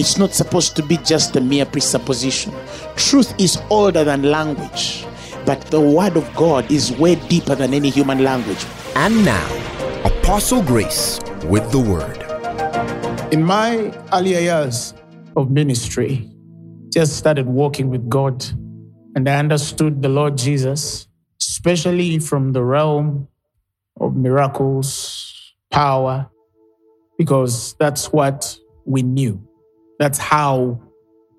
It's not supposed to be just a mere presupposition. Truth is older than language, but the word of God is way deeper than any human language. And now, Apostle Grace with the word. In my earlier years of ministry, just started walking with God and I understood the Lord Jesus, especially from the realm of miracles, power, because that's what we knew. That's how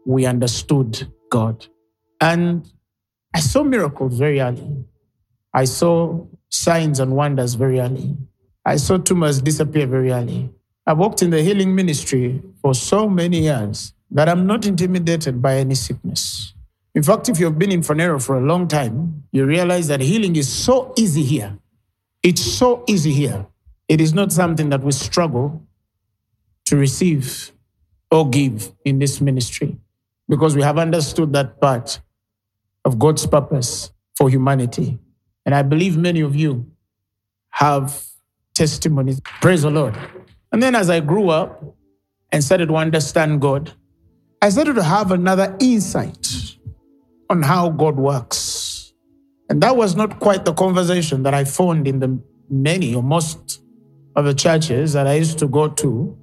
we understood God. And I saw miracles very early. I saw signs and wonders very early. I saw tumors disappear very early. I worked in the healing ministry for so many years that I'm not intimidated by any sickness. In fact, if you've been in Phaneroo for a long time, you realize that healing is so easy here. It's so easy here. It is not something that we struggle to receive or give in this ministry because we have understood that part of God's purpose for humanity. And I believe many of you have testimonies. Praise the Lord. And then as I grew up and started to understand God, I started to have another insight on how God works. And that was not quite the conversation that I found in the many or most of the churches that I used to go to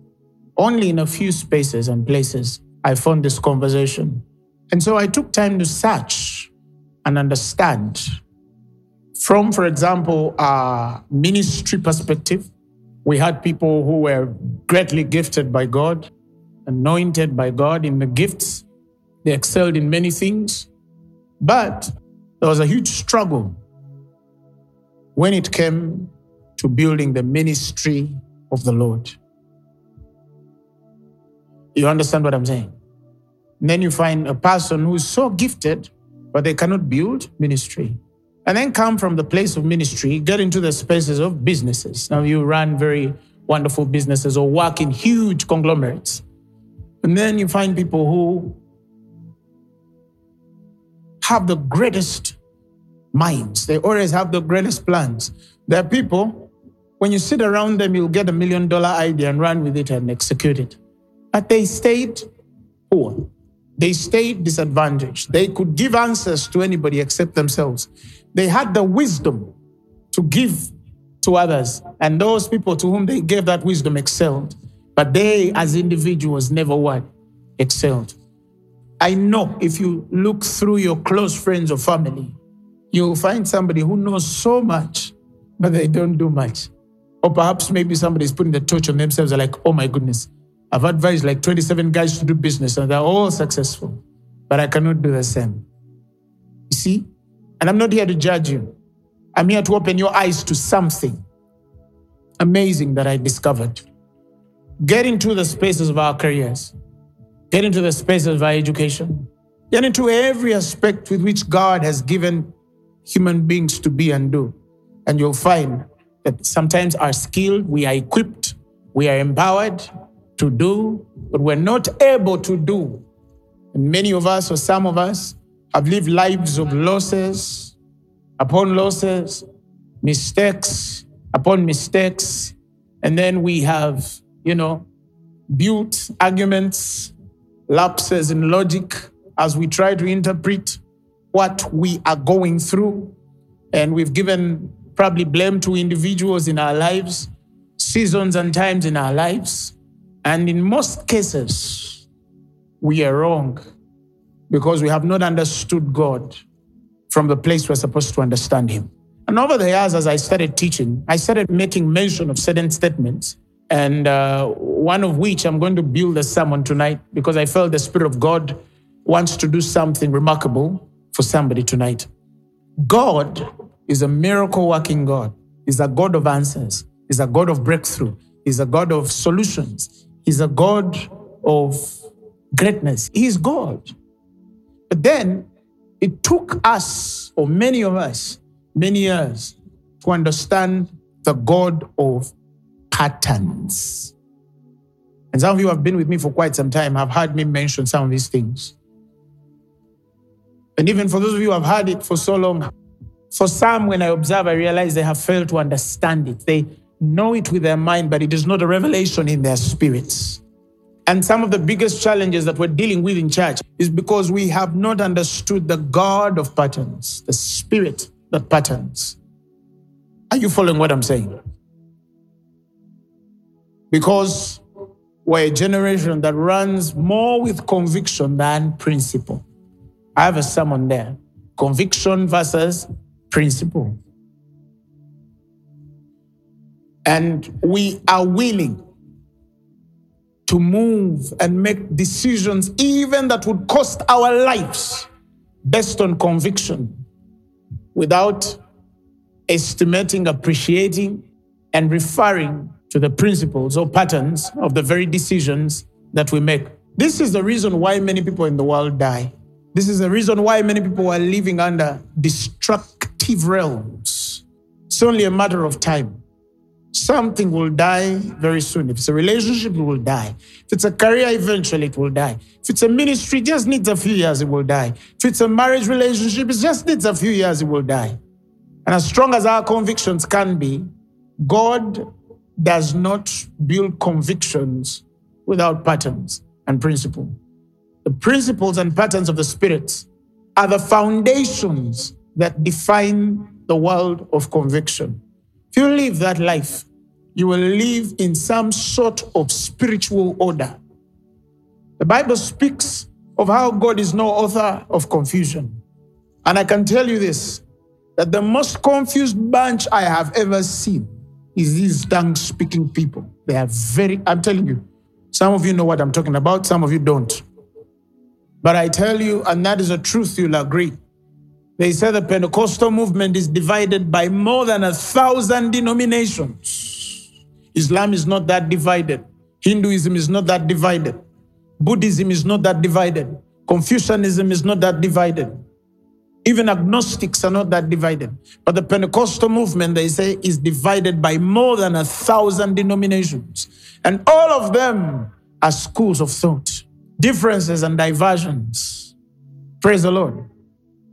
only in a few spaces and places I found this conversation. And so I took time to search and understand from, for example, a ministry perspective. We had people who were greatly gifted by God, anointed by God in the gifts. They excelled in many things. But there was a huge struggle when it came to building the ministry of the Lord. You understand what I'm saying? And then you find a person who's so gifted, but they cannot build ministry. And then come from the place of ministry, get into the spaces of businesses. Now you run very wonderful businesses or work in huge conglomerates. And then you find people who have the greatest minds. They always have the greatest plans. There are people, when you sit around them, you'll get a million dollar idea and run with it and execute it. But they stayed poor. They stayed disadvantaged. They could give answers to anybody except themselves. They had the wisdom to give to others. And those people to whom they gave that wisdom excelled. But they, as individuals, never what? Excelled. I know if you look through your close friends or family, you'll find somebody who knows so much, but they don't do much. Or perhaps maybe somebody's putting the torch on themselves, like, oh my goodness, I've advised like 27 guys to do business and they're all successful, but I cannot do the same. You see? And I'm not here to judge you. I'm here to open your eyes to something amazing that I discovered. Get into the spaces of our careers, get into the spaces of our education, get into every aspect with which God has given human beings to be and do. And you'll find that sometimes our skill, we are equipped, we are empowered, to do, but we're not able to do. And many of us, or some of us, have lived lives of losses upon losses, mistakes upon mistakes. And then we have, you know, built arguments, lapses in logic as we try to interpret what we are going through. And we've given probably blame to individuals in our lives, seasons and times in our lives. And in most cases, we are wrong because we have not understood God from the place we're supposed to understand Him. And over the years, as I started teaching, I started making mention of certain statements, and uh, one of which I'm going to build a sermon tonight because I felt the Spirit of God wants to do something remarkable for somebody tonight. God is a miracle working God, He's a God of answers, He's a God of breakthrough, He's a God of solutions, He's a God of greatness. He's God. But then it took us, or many of us, many years to understand the God of patterns. And some of you have been with me for quite some time, have heard me mention some of these things. And even for those of you who have heard it for so long, for some, when I observe, I realize they have failed to understand it. They know it with their mind, but it is not a revelation in their spirits. And some of the biggest challenges that we're dealing with in church is because we have not understood the God of patterns, the spirit that patterns. Are you following what I'm saying? Because we're a generation that runs more with conviction than principle. I have a sermon there conviction versus principle. And we are willing to move and make decisions, even that would cost our lives, based on conviction, without estimating, appreciating, and referring to the principles or patterns of the very decisions that we make. This is the reason why many people in the world die. This is the reason why many people are living under destructive realms. It's only a matter of time. Something will die very soon. If it's a relationship, it will die. If it's a career, eventually it will die. If it's a ministry, it just needs a few years, it will die. If it's a marriage relationship, it just needs a few years, it will die. And as strong as our convictions can be, God does not build convictions without patterns and principle. The principles and patterns of the Spirit are the foundations that define the world of conviction. If you live that life, you will live in some sort of spiritual order. The Bible speaks of how God is no author of confusion. And I can tell you this that the most confused bunch I have ever seen is these tongue speaking people. They are very, I'm telling you, some of you know what I'm talking about, some of you don't. But I tell you, and that is a truth, you'll agree. They say the Pentecostal movement is divided by more than a thousand denominations. Islam is not that divided. Hinduism is not that divided. Buddhism is not that divided. Confucianism is not that divided. Even agnostics are not that divided. But the Pentecostal movement, they say, is divided by more than a thousand denominations. And all of them are schools of thought, differences and diversions. Praise the Lord.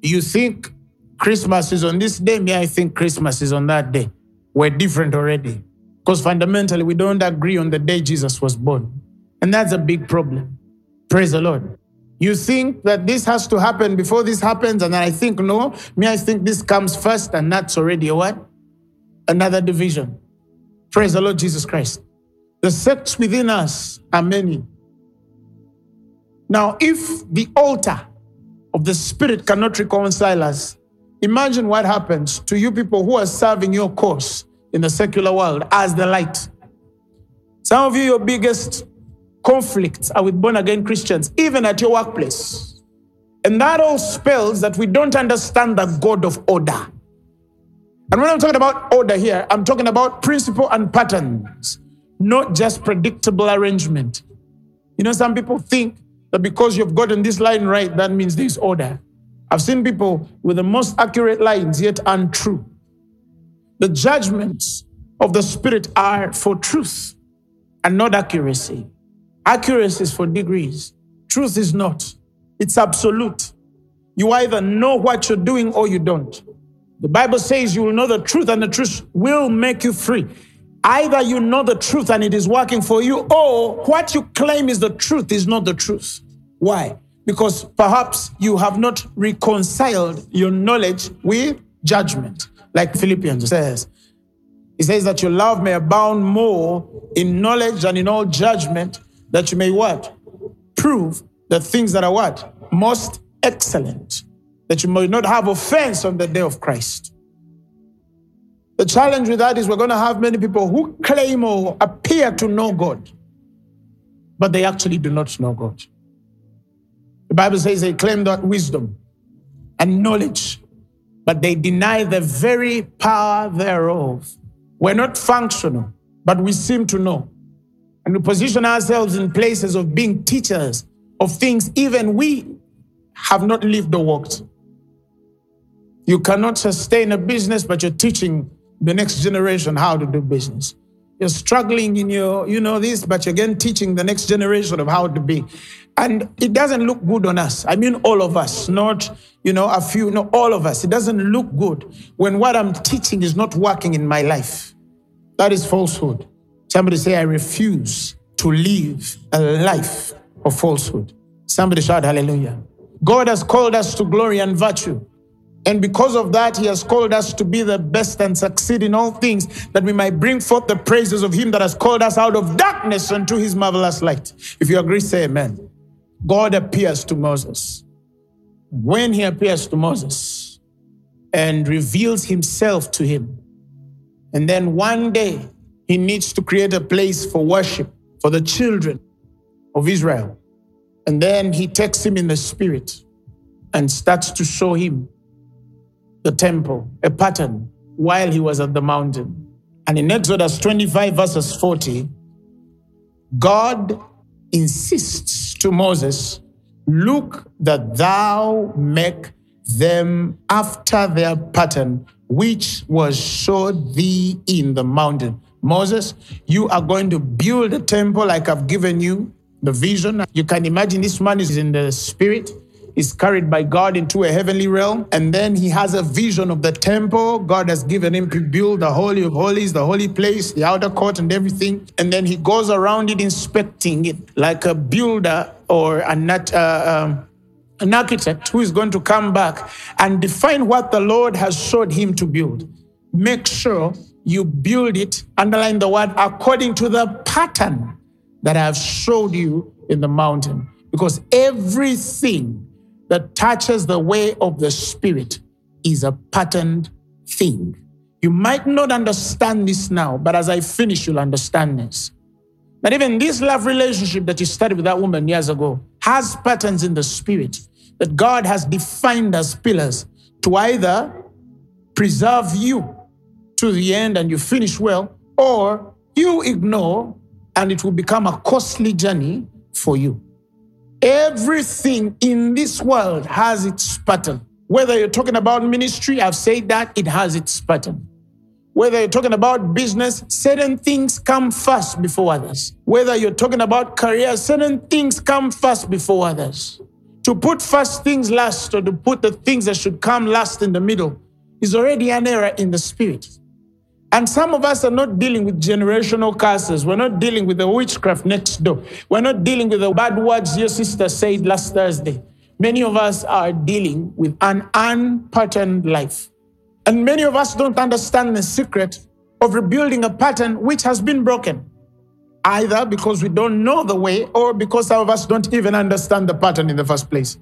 You think Christmas is on this day, me, I think Christmas is on that day. We're different already. Because fundamentally, we don't agree on the day Jesus was born. And that's a big problem. Praise the Lord. You think that this has to happen before this happens, and I think no. Me, I think this comes first, and that's already what? Another division. Praise the Lord Jesus Christ. The sects within us are many. Now, if the altar of the Spirit cannot reconcile us, imagine what happens to you people who are serving your cause in the secular world as the light. Some of you, your biggest conflicts are with born again Christians, even at your workplace. And that all spells that we don't understand the God of order. And when I'm talking about order here, I'm talking about principle and patterns, not just predictable arrangement. You know, some people think that because you've gotten this line right, that means there's order. I've seen people with the most accurate lines, yet untrue. The judgments of the Spirit are for truth and not accuracy. Accuracy is for degrees. Truth is not. It's absolute. You either know what you're doing or you don't. The Bible says you will know the truth and the truth will make you free. Either you know the truth and it is working for you, or what you claim is the truth is not the truth. Why? Because perhaps you have not reconciled your knowledge with judgment. Like Philippians says, he says that your love may abound more in knowledge and in all judgment, that you may what? Prove the things that are what? Most excellent. That you may not have offense on the day of Christ. The challenge with that is we're going to have many people who claim or appear to know God, but they actually do not know God. The Bible says they claim that wisdom and knowledge, but they deny the very power thereof. We're not functional, but we seem to know and we position ourselves in places of being teachers of things even we have not lived or walked. You cannot sustain a business, but you're teaching the next generation how to do business. You're struggling in your, you know, this, but you're again teaching the next generation of how to be. And it doesn't look good on us. I mean, all of us, not, you know, a few, no, all of us. It doesn't look good when what I'm teaching is not working in my life. That is falsehood. Somebody say, I refuse to live a life of falsehood. Somebody shout hallelujah. God has called us to glory and virtue. And because of that, He has called us to be the best and succeed in all things, that we might bring forth the praises of Him that has called us out of darkness unto His marvelous light. If you agree, say amen. God appears to Moses. When He appears to Moses and reveals Himself to him, and then one day He needs to create a place for worship for the children of Israel. And then He takes him in the spirit and starts to show him the temple, a pattern, while he was at the mountain. And in Exodus 25, verses 40, God insists to Moses, Look that thou make them after their pattern, which was showed thee in the mountain. Moses, you are going to build a temple like I've given you the vision. You can imagine this man is in the spirit is carried by God into a heavenly realm. And then he has a vision of the temple. God has given him to build the Holy of Holies, the holy place, the outer court, and everything. And then he goes around it inspecting it like a builder or a nat, uh, um, an architect who is going to come back and define what the Lord has showed him to build. Make sure you build it, underline the word, according to the pattern that I have showed you in the mountain. Because everything that touches the way of the Spirit is a patterned thing. You might not understand this now, but as I finish, you'll understand this. That even this love relationship that you started with that woman years ago has patterns in the Spirit that God has defined as pillars to either preserve you to the end and you finish well, or you ignore and it will become a costly journey for you. Everything in this world has its pattern. Whether you're talking about ministry, I've said that it has its pattern. Whether you're talking about business, certain things come first before others. Whether you're talking about career, certain things come first before others. To put first things last or to put the things that should come last in the middle is already an error in the spirit. And some of us are not dealing with generational curses. We're not dealing with the witchcraft next door. We're not dealing with the bad words your sister said last Thursday. Many of us are dealing with an unpatterned life. And many of us don't understand the secret of rebuilding a pattern which has been broken. Either because we don't know the way or because some of us don't even understand the pattern in the first place.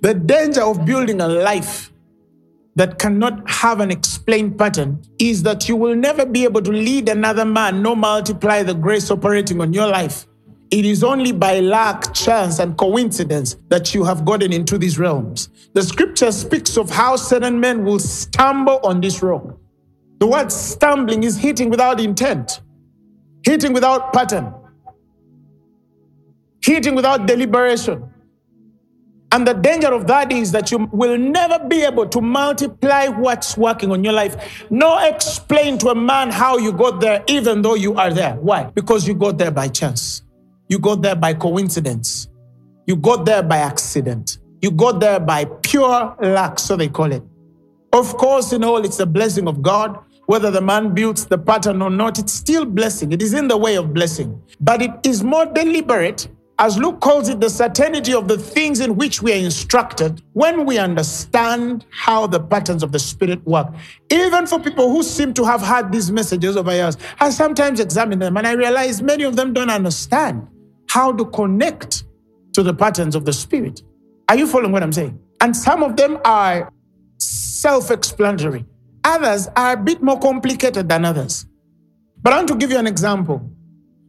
The danger of building a life that cannot have an explained pattern is that you will never be able to lead another man nor multiply the grace operating on your life. It is only by luck, chance, and coincidence that you have gotten into these realms. The scripture speaks of how certain men will stumble on this rock. The word stumbling is hitting without intent, hitting without pattern, hitting without deliberation. And the danger of that is that you will never be able to multiply what's working on your life, nor explain to a man how you got there, even though you are there. Why? Because you got there by chance. You got there by coincidence. You got there by accident. You got there by pure luck, so they call it. Of course, in all, it's the blessing of God. Whether the man builds the pattern or not, it's still blessing. It is in the way of blessing. But it is more deliberate as Luke calls it, the certainty of the things in which we are instructed when we understand how the patterns of the Spirit work. Even for people who seem to have had these messages over years, I sometimes examine them and I realize many of them don't understand how to connect to the patterns of the Spirit. Are you following what I'm saying? And some of them are self explanatory, others are a bit more complicated than others. But I want to give you an example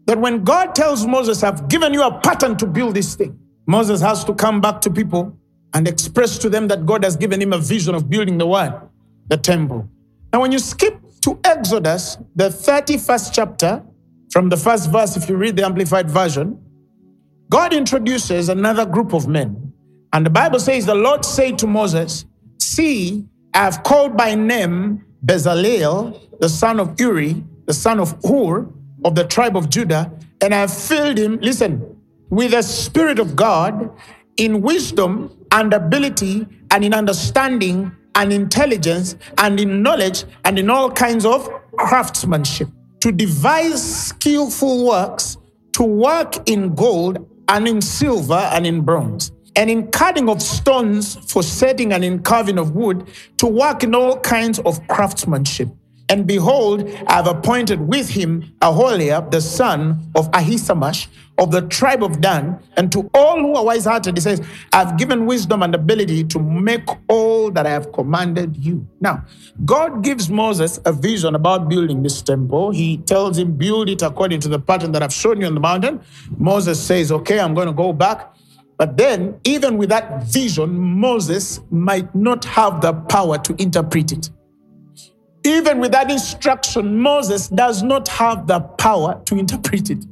that when God tells Moses, I've given you a pattern to build this thing, Moses has to come back to people and express to them that God has given him a vision of building the what? The temple. Now, when you skip to Exodus, the 31st chapter, from the first verse, if you read the Amplified Version, God introduces another group of men. And the Bible says, The Lord said to Moses, See, I have called by name Bezalel, the son of Uri, the son of Hur, of the tribe of Judah, and I filled him, listen, with the Spirit of God in wisdom and ability and in understanding and intelligence and in knowledge and in all kinds of craftsmanship to devise skillful works, to work in gold and in silver and in bronze, and in cutting of stones for setting and in carving of wood, to work in all kinds of craftsmanship. And behold, I have appointed with him Aholiab, the son of Ahisamach, of the tribe of Dan, and to all who are wise hearted, he says, I've given wisdom and ability to make all that I have commanded you. Now, God gives Moses a vision about building this temple. He tells him, Build it according to the pattern that I've shown you on the mountain. Moses says, Okay, I'm going to go back. But then, even with that vision, Moses might not have the power to interpret it. Even with that instruction, Moses does not have the power to interpret it.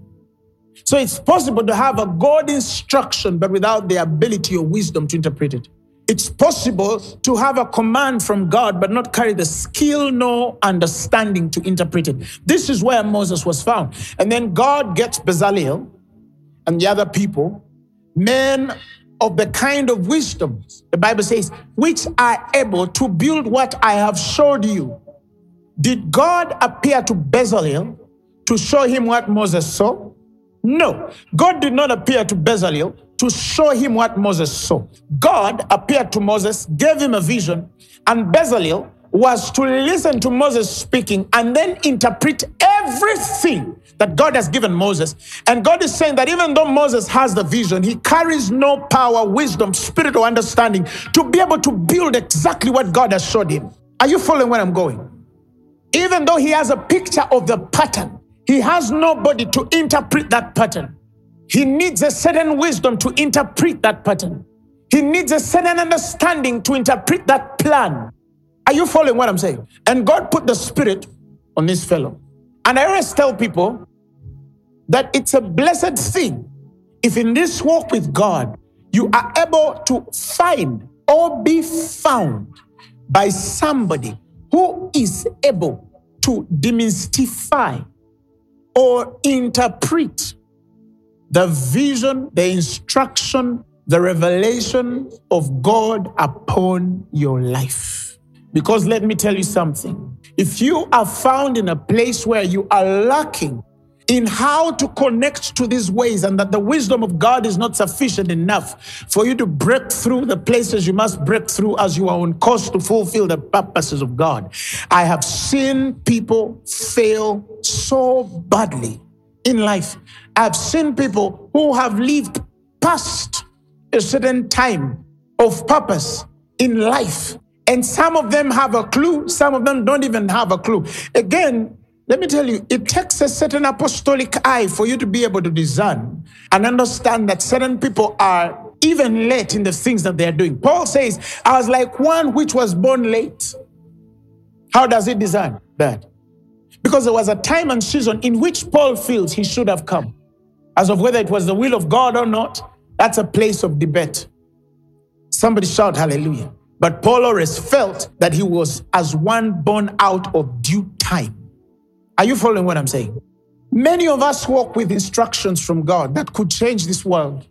So it's possible to have a God instruction, but without the ability or wisdom to interpret it. It's possible to have a command from God, but not carry the skill nor understanding to interpret it. This is where Moses was found. And then God gets Bezalel and the other people, men of the kind of wisdom, the Bible says, which are able to build what I have showed you. Did God appear to Bezalel to show him what Moses saw? No. God did not appear to Bezalel to show him what Moses saw. God appeared to Moses, gave him a vision, and Bezalel was to listen to Moses speaking and then interpret everything that God has given Moses. And God is saying that even though Moses has the vision, he carries no power, wisdom, spirit, or understanding to be able to build exactly what God has showed him. Are you following where I'm going? Even though he has a picture of the pattern, he has nobody to interpret that pattern. He needs a certain wisdom to interpret that pattern. He needs a certain understanding to interpret that plan. Are you following what I'm saying? And God put the spirit on this fellow. And I always tell people that it's a blessed thing if in this walk with God you are able to find or be found by somebody who is able to demystify or interpret the vision, the instruction, the revelation of God upon your life. Because let me tell you something. If you are found in a place where you are lacking in how to connect to these ways and that the wisdom of God is not sufficient enough for you to break through the places you must break through as you are on course to fulfill the purposes of God. I have seen people fail so badly in life. I've seen people who have lived past a certain time of purpose in life. And some of them have a clue, some of them don't even have a clue. Again, let me tell you, it takes a certain apostolic eye for you to be able to discern and understand that certain people are even late in the things that they are doing. Paul says, I was like one which was born late. How does it discern that? Because there was a time and season in which Paul feels he should have come. As of whether it was the will of God or not, that's a place of debate. Somebody shout hallelujah. But Paul always felt that he was as one born out of due time. Are you following what I'm saying? Many of us walk with instructions from God that could change this world.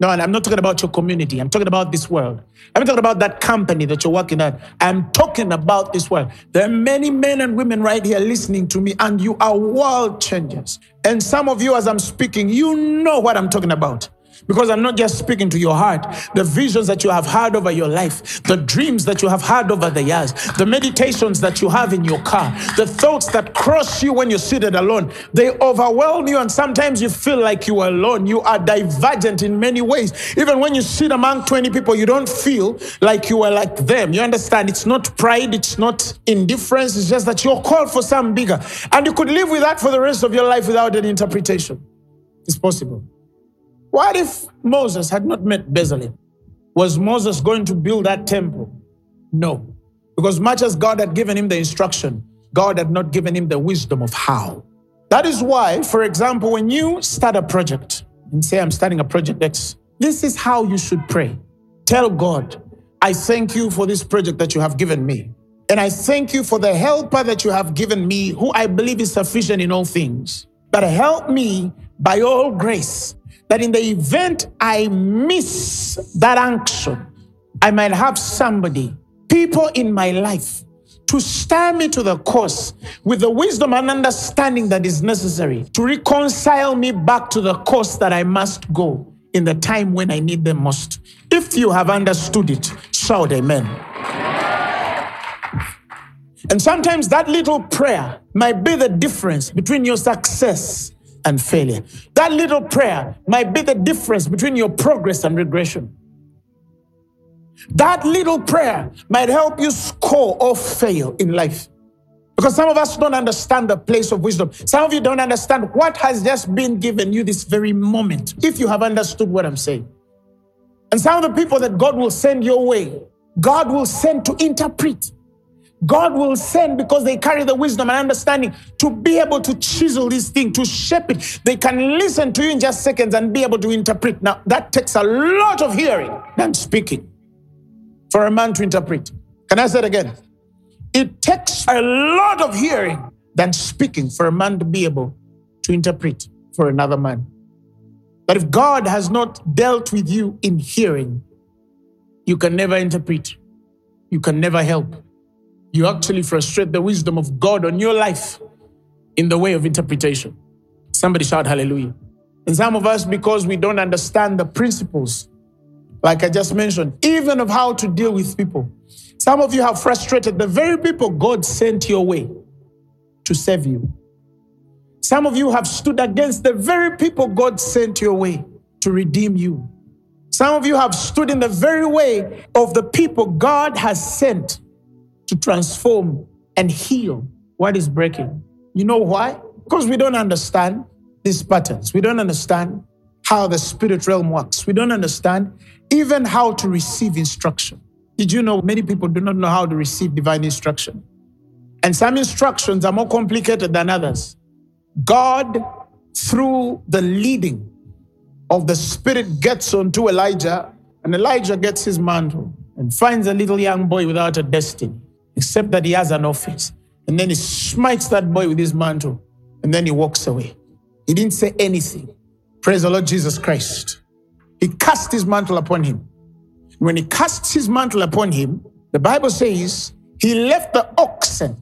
No, and I'm not talking about your community. I'm talking about this world. I'm talking about that company that you're working at. I'm talking about this world. There are many men and women right here listening to me, and you are world changers. And some of you, as I'm speaking, you know what I'm talking about. Because I'm not just speaking to your heart. The visions that you have had over your life, the dreams that you have had over the years, the meditations that you have in your car, the thoughts that cross you when you're seated alone, they overwhelm you. And sometimes you feel like you are alone. You are divergent in many ways. Even when you sit among 20 people, you don't feel like you are like them. You understand? It's not pride, it's not indifference. It's just that you're called for something bigger. And you could live with that for the rest of your life without an interpretation. It's possible. What if Moses had not met Bezalel? Was Moses going to build that temple? No. Because much as God had given him the instruction, God had not given him the wisdom of how. That is why, for example, when you start a project and say, I'm starting a project X, this is how you should pray. Tell God, I thank you for this project that you have given me. And I thank you for the helper that you have given me, who I believe is sufficient in all things. But help me by all grace that in the event I miss that action, I might have somebody, people in my life to stand me to the course with the wisdom and understanding that is necessary to reconcile me back to the course that I must go in the time when I need them most. If you have understood it, shout amen. And sometimes that little prayer might be the difference between your success and failure. That little prayer might be the difference between your progress and regression. That little prayer might help you score or fail in life. Because some of us don't understand the place of wisdom. Some of you don't understand what has just been given you this very moment, if you have understood what I'm saying. And some of the people that God will send your way, God will send to interpret. God will send because they carry the wisdom and understanding to be able to chisel this thing, to shape it. They can listen to you in just seconds and be able to interpret. Now, that takes a lot of hearing than speaking for a man to interpret. Can I say it again? It takes a lot of hearing than speaking for a man to be able to interpret for another man. But if God has not dealt with you in hearing, you can never interpret, you can never help. You actually frustrate the wisdom of God on your life in the way of interpretation. Somebody shout hallelujah. And some of us, because we don't understand the principles like I just mentioned, even of how to deal with people. Some of you have frustrated the very people God sent your way to save you. Some of you have stood against the very people God sent your way to redeem you. Some of you have stood in the very way of the people God has sent to transform and heal what is breaking. You know why? Because we don't understand these patterns. We don't understand how the spirit realm works. We don't understand even how to receive instruction. Did you know many people do not know how to receive divine instruction? And some instructions are more complicated than others. God, through the leading of the Spirit, gets onto Elijah, and Elijah gets his mantle and finds a little young boy without a destiny, except that he has an office. And then he smites that boy with his mantle, and then he walks away. He didn't say anything. Praise the Lord Jesus Christ. He cast his mantle upon him. When he casts his mantle upon him, the Bible says he left the oxen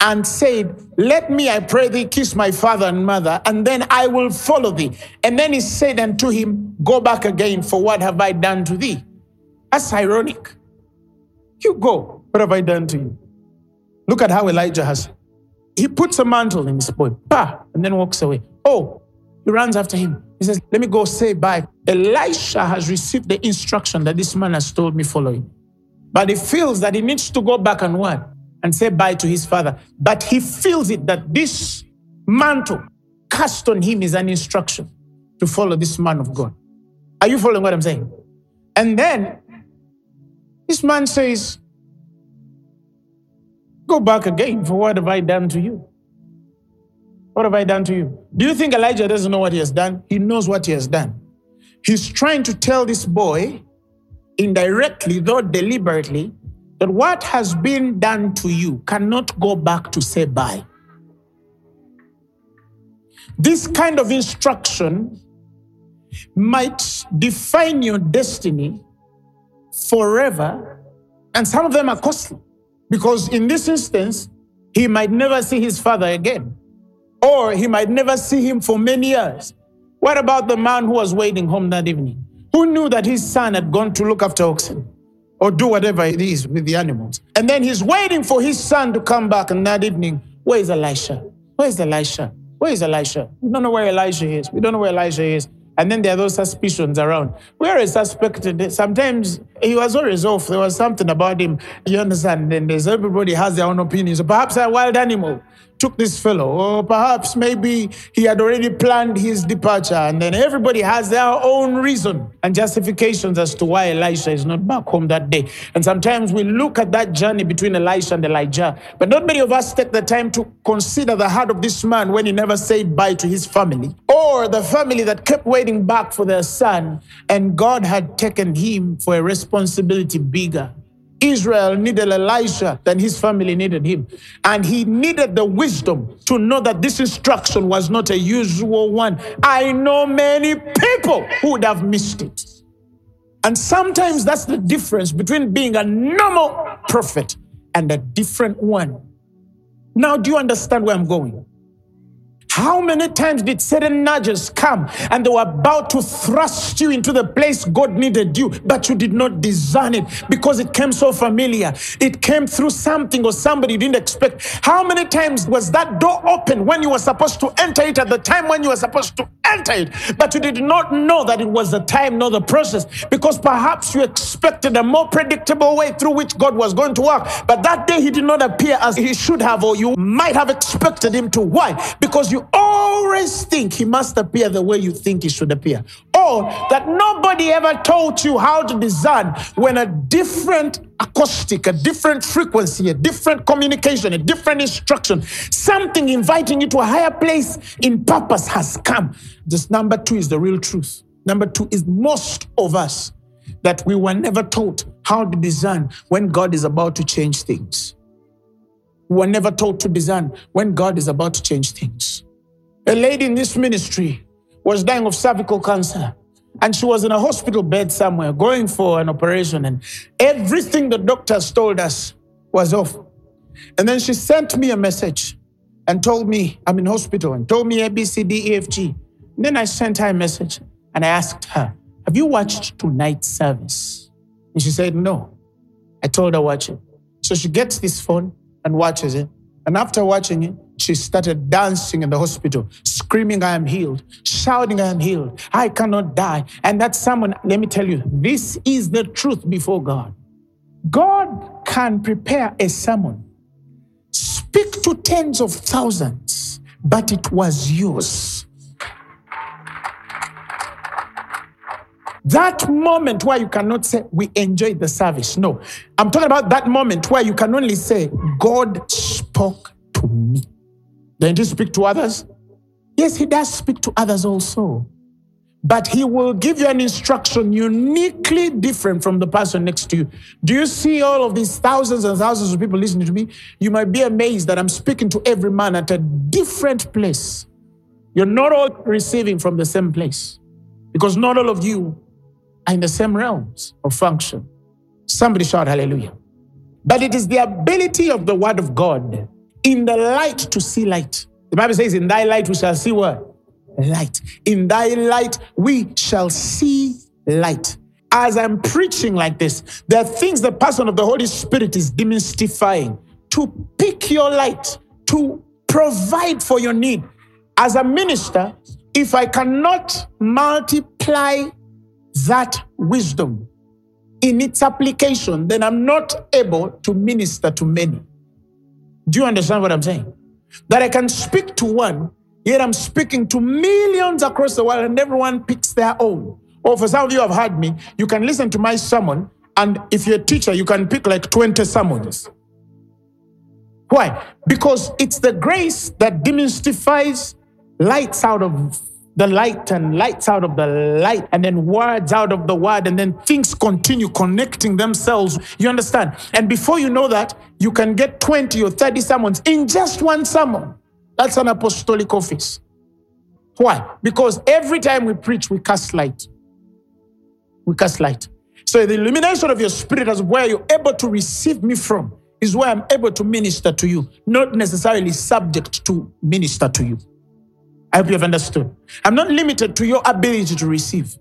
and said, Let me, I pray thee, kiss my father and mother, and then I will follow thee. And then he said unto him, Go back again, for what have I done to thee? That's ironic. You go, what have I done to you? Look at how Elijah has. He puts a mantle in his boy, bah, and then walks away. Oh, he runs after him. He says, Let me go say bye. Elisha has received the instruction that this man has told me follow him. But he feels that he needs to go back and what? And say bye to his father. But he feels it that this mantle cast on him is an instruction to follow this man of God. Are you following what I'm saying? And then this man says, Go back again, for what have I done to you? What have I done to you? Do you think Elijah doesn't know what he has done? He knows what he has done. He's trying to tell this boy, indirectly, though deliberately, that what has been done to you cannot go back to say bye. This kind of instruction might define your destiny forever, and some of them are costly because, in this instance, he might never see his father again or he might never see him for many years. What about the man who was waiting home that evening? Who knew that his son had gone to look after oxen or do whatever it is with the animals? And then he's waiting for his son to come back, and that evening, where is Elisha? Where is Elisha? Where is Elisha? We don't know where Elisha is. We don't know where Elisha is. And then there are those suspicions around. Where is suspected? Sometimes he was always off. There was something about him. You understand? There's everybody has their own opinions. Perhaps a wild animal took this fellow, or perhaps maybe he had already planned his departure, and then everybody has their own reason and justifications as to why Elisha is not back home that day. And sometimes we look at that journey between Elisha and Elijah, but not many of us take the time to consider the heart of this man when he never said bye to his family, or the family that kept waiting back for their son, and God had taken him for a responsibility bigger. Israel needed Elisha than his family needed him. And he needed the wisdom to know that this instruction was not a usual one. I know many people who would have missed it. And sometimes that's the difference between being a normal prophet and a different one. Now, do you understand where I'm going? How many times did certain nudges come and they were about to thrust you into the place God needed you, but you did not discern it because it came so familiar? It came through something or somebody you didn't expect. How many times was that door open when you were supposed to enter it at the time when you were supposed to enter it, but you did not know that it was the time, nor the process, because perhaps you expected a more predictable way through which God was going to work, but that day He did not appear as He should have, or you might have expected Him to. Why? Because you always think he must appear the way you think he should appear. Or that nobody ever taught you how to discern when a different acoustic, a different frequency, a different communication, a different instruction, something inviting you to a higher place in purpose has come. This number two is the real truth. Number two is most of us that we were never taught how to discern when God is about to change things. We were never taught to discern when God is about to change things. A lady in this ministry was dying of cervical cancer. And she was in a hospital bed somewhere going for an operation. And everything the doctors told us was off. And then she sent me a message and told me I'm in hospital and told me A, B, C, D, E, F, G. And then I sent her a message and I asked her, Have you watched tonight's service? And she said, No. I told her, Watch it. So she gets this phone and watches it. And after watching it, she started dancing in the hospital, screaming, I am healed, shouting, I am healed, I cannot die. And that someone, let me tell you, this is the truth before God. God can prepare a sermon, speak to tens of thousands, but it was yours. That moment where you cannot say, We enjoyed the service. No, I'm talking about that moment where you can only say, God spoke to me. Then he speak to others? Yes, he does speak to others also. But he will give you an instruction uniquely different from the person next to you. Do you see all of these thousands and thousands of people listening to me? You might be amazed that I'm speaking to every man at a different place. You're not all receiving from the same place because not all of you are in the same realms of function. Somebody shout hallelujah. But it is the ability of the word of God in the light to see light. The Bible says, In thy light we shall see what? Light. In thy light we shall see light. As I'm preaching like this, there are things the person of the Holy Spirit is demystifying to pick your light, to provide for your need. As a minister, if I cannot multiply that wisdom in its application, then I'm not able to minister to many. Do you understand what I'm saying? That I can speak to one, yet I'm speaking to millions across the world, and everyone picks their own. Or for some of you have heard me, you can listen to my sermon, and if you're a teacher, you can pick like 20 sermons. Why? Because it's the grace that demystifies lights out of the light and lights out of the light and then words out of the word and then things continue connecting themselves. You understand? And before you know that you can get 20 or 30 sermons in just one sermon. That's an apostolic office. Why? Because every time we preach we cast light we cast light so the illumination of your spirit is where you're able to receive me from is where i'm able to minister to you not necessarily subject to minister to you I hope you have understood. I'm not limited to your ability to receive.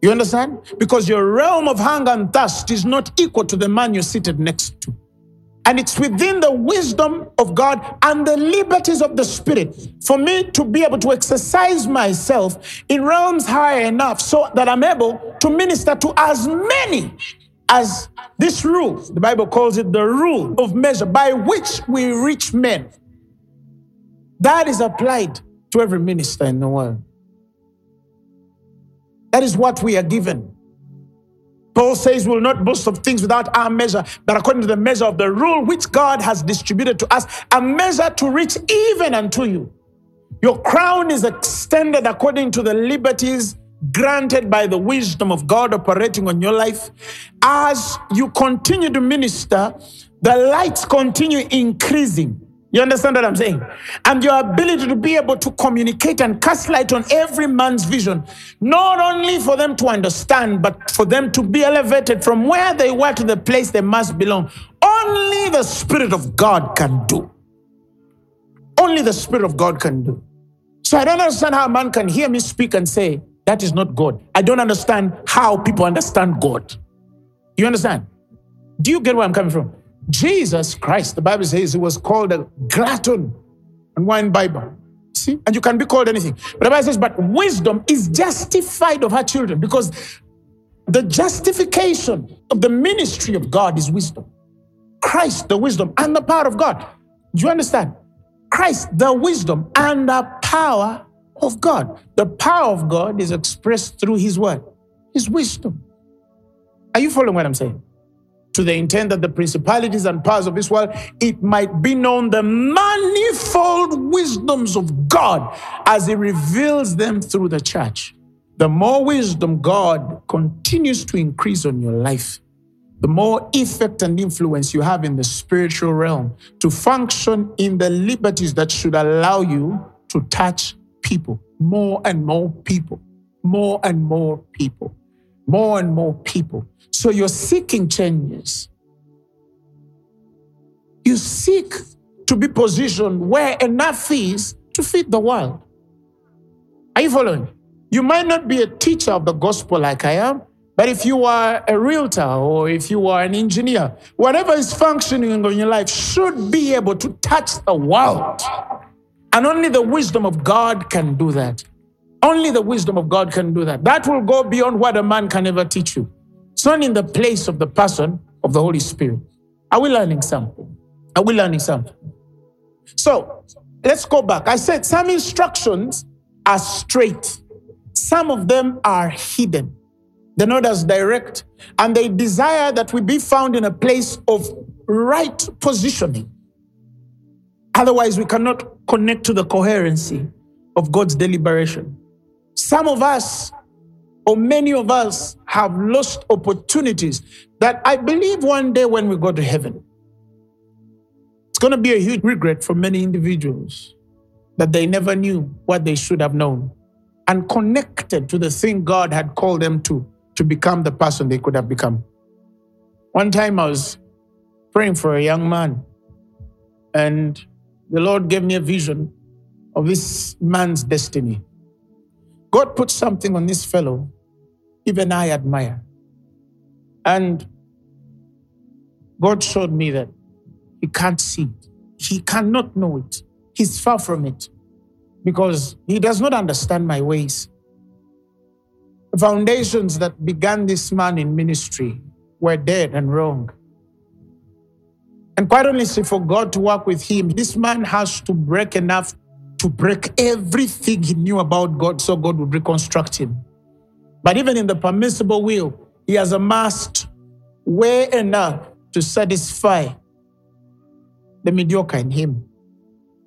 You understand? Because your realm of hunger and thirst is not equal to the man you're seated next to. And it's within the wisdom of God and the liberties of the Spirit for me to be able to exercise myself in realms high enough so that I'm able to minister to as many as this rule, the Bible calls it the rule of measure by which we reach men. That is applied to every minister in the world. That is what we are given. Paul says, We'll not boast of things without our measure, but according to the measure of the rule which God has distributed to us, a measure to reach even unto you. Your crown is extended according to the liberties granted by the wisdom of God operating on your life. As you continue to minister, the lights continue increasing. You understand what I'm saying? And your ability to be able to communicate and cast light on every man's vision, not only for them to understand, but for them to be elevated from where they were to the place they must belong. Only the Spirit of God can do. Only the Spirit of God can do. So I don't understand how a man can hear me speak and say, that is not God. I don't understand how people understand God. You understand? Do you get where I'm coming from? Jesus Christ, the Bible says he was called a glutton and winebibber. See? And you can be called anything. But the Bible says, but wisdom is justified of her children because the justification of the ministry of God is wisdom. Christ, the wisdom and the power of God. Do you understand? Christ, the wisdom and the power of God. The power of God is expressed through his word, his wisdom. Are you following what I'm saying? To the intent that the principalities and powers of this world, it might be known the manifold wisdoms of God as He reveals them through the church. The more wisdom God continues to increase on your life, the more effect and influence you have in the spiritual realm to function in the liberties that should allow you to touch people, more and more people, more and more people more and more people. So you're seeking changes. You seek to be positioned where enough is to feed the world. Are you following? You might not be a teacher of the gospel like I am, but if you are a realtor or if you are an engineer, whatever is functioning in your life should be able to touch the world. And only the wisdom of God can do that. Only the wisdom of God can do that. That will go beyond what a man can ever teach you. It's not in the place of the person of the Holy Spirit. Are we learning something? Are we learning something? So let's go back. I said some instructions are straight, some of them are hidden. They're not as direct, and they desire that we be found in a place of right positioning. Otherwise, we cannot connect to the coherency of God's deliberation. Some of us, or many of us, have lost opportunities that I believe one day when we go to heaven, it's going to be a huge regret for many individuals that they never knew what they should have known and connected to the thing God had called them to, to become the person they could have become. One time I was praying for a young man, and the Lord gave me a vision of this man's destiny. God put something on this fellow, even I admire. And God showed me that he can't see it. He cannot know it. He's far from it because he does not understand my ways. The foundations that began this man in ministry were dead and wrong. And quite honestly, for God to work with him, this man has to break enough to break everything he knew about God so God would reconstruct him. But even in the permissible will, he has amassed way enough to satisfy the mediocre in him.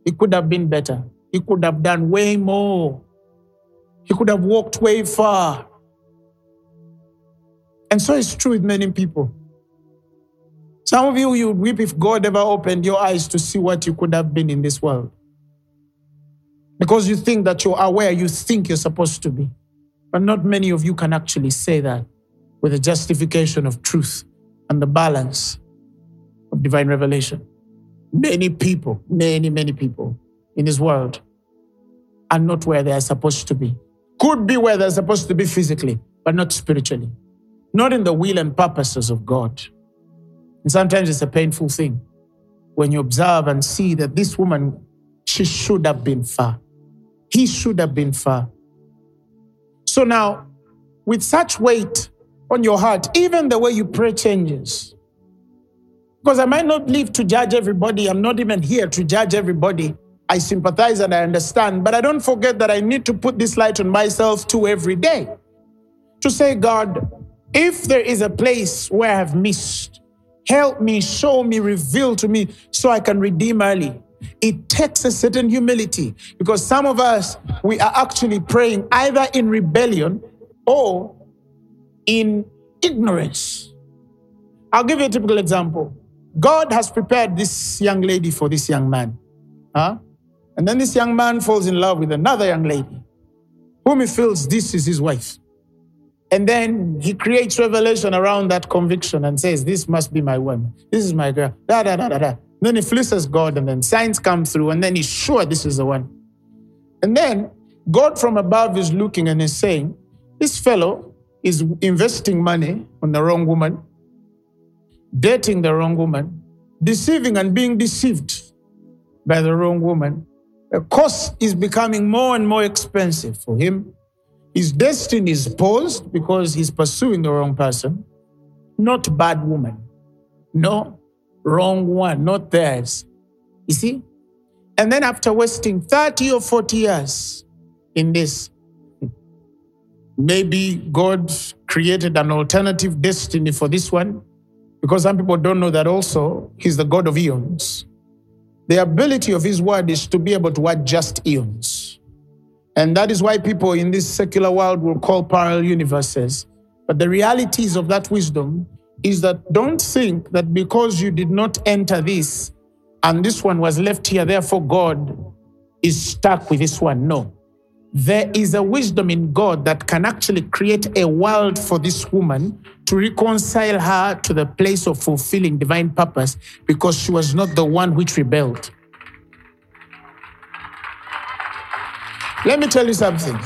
He could have been better. He could have done way more. He could have walked way far. And so it's true with many people. Some of you, you would weep if God ever opened your eyes to see what you could have been in this world. Because you think that you're aware, you think you're supposed to be. But not many of you can actually say that with a justification of truth and the balance of divine revelation. Many people, many, many people in this world are not where they are supposed to be. Could be where they're supposed to be physically, but not spiritually. Not in the will and purposes of God. And sometimes it's a painful thing when you observe and see that this woman, she should have been far. He should have been far. So now, with such weight on your heart, even the way you pray changes. Because I might not live to judge everybody. I'm not even here to judge everybody. I sympathize and I understand, but I don't forget that I need to put this light on myself too every day. To say, God, if there is a place where I have missed, help me, show me, reveal to me so I can redeem early. It takes a certain humility because some of us, we are actually praying either in rebellion or in ignorance. I'll give you a typical example. God has prepared this young lady for this young man. Huh? And then this young man falls in love with another young lady whom he feels this is his wife. And then he creates revelation around that conviction and says, This must be my woman. This is my girl. Da da da da da. Then he fleeces God, and then signs come through, and then he's sure this is the one. And then God from above is looking and is saying, This fellow is investing money on the wrong woman, dating the wrong woman, deceiving and being deceived by the wrong woman. The cost is becoming more and more expensive for him. His destiny is paused because he's pursuing the wrong person, not bad woman. No, wrong one, not theirs. You see? And then after wasting 30 or 40 years in this, maybe God created an alternative destiny for this one because some people don't know that also he's the God of eons. The ability of his word is to be able to adjust eons. And that is why people in this secular world will call parallel universes. But the realities of that wisdom is that don't think that because you did not enter this and this one was left here, therefore God is stuck with this one. No. There is a wisdom in God that can actually create a world for this woman to reconcile her to the place of fulfilling divine purpose because she was not the one which rebelled. Let me tell you something.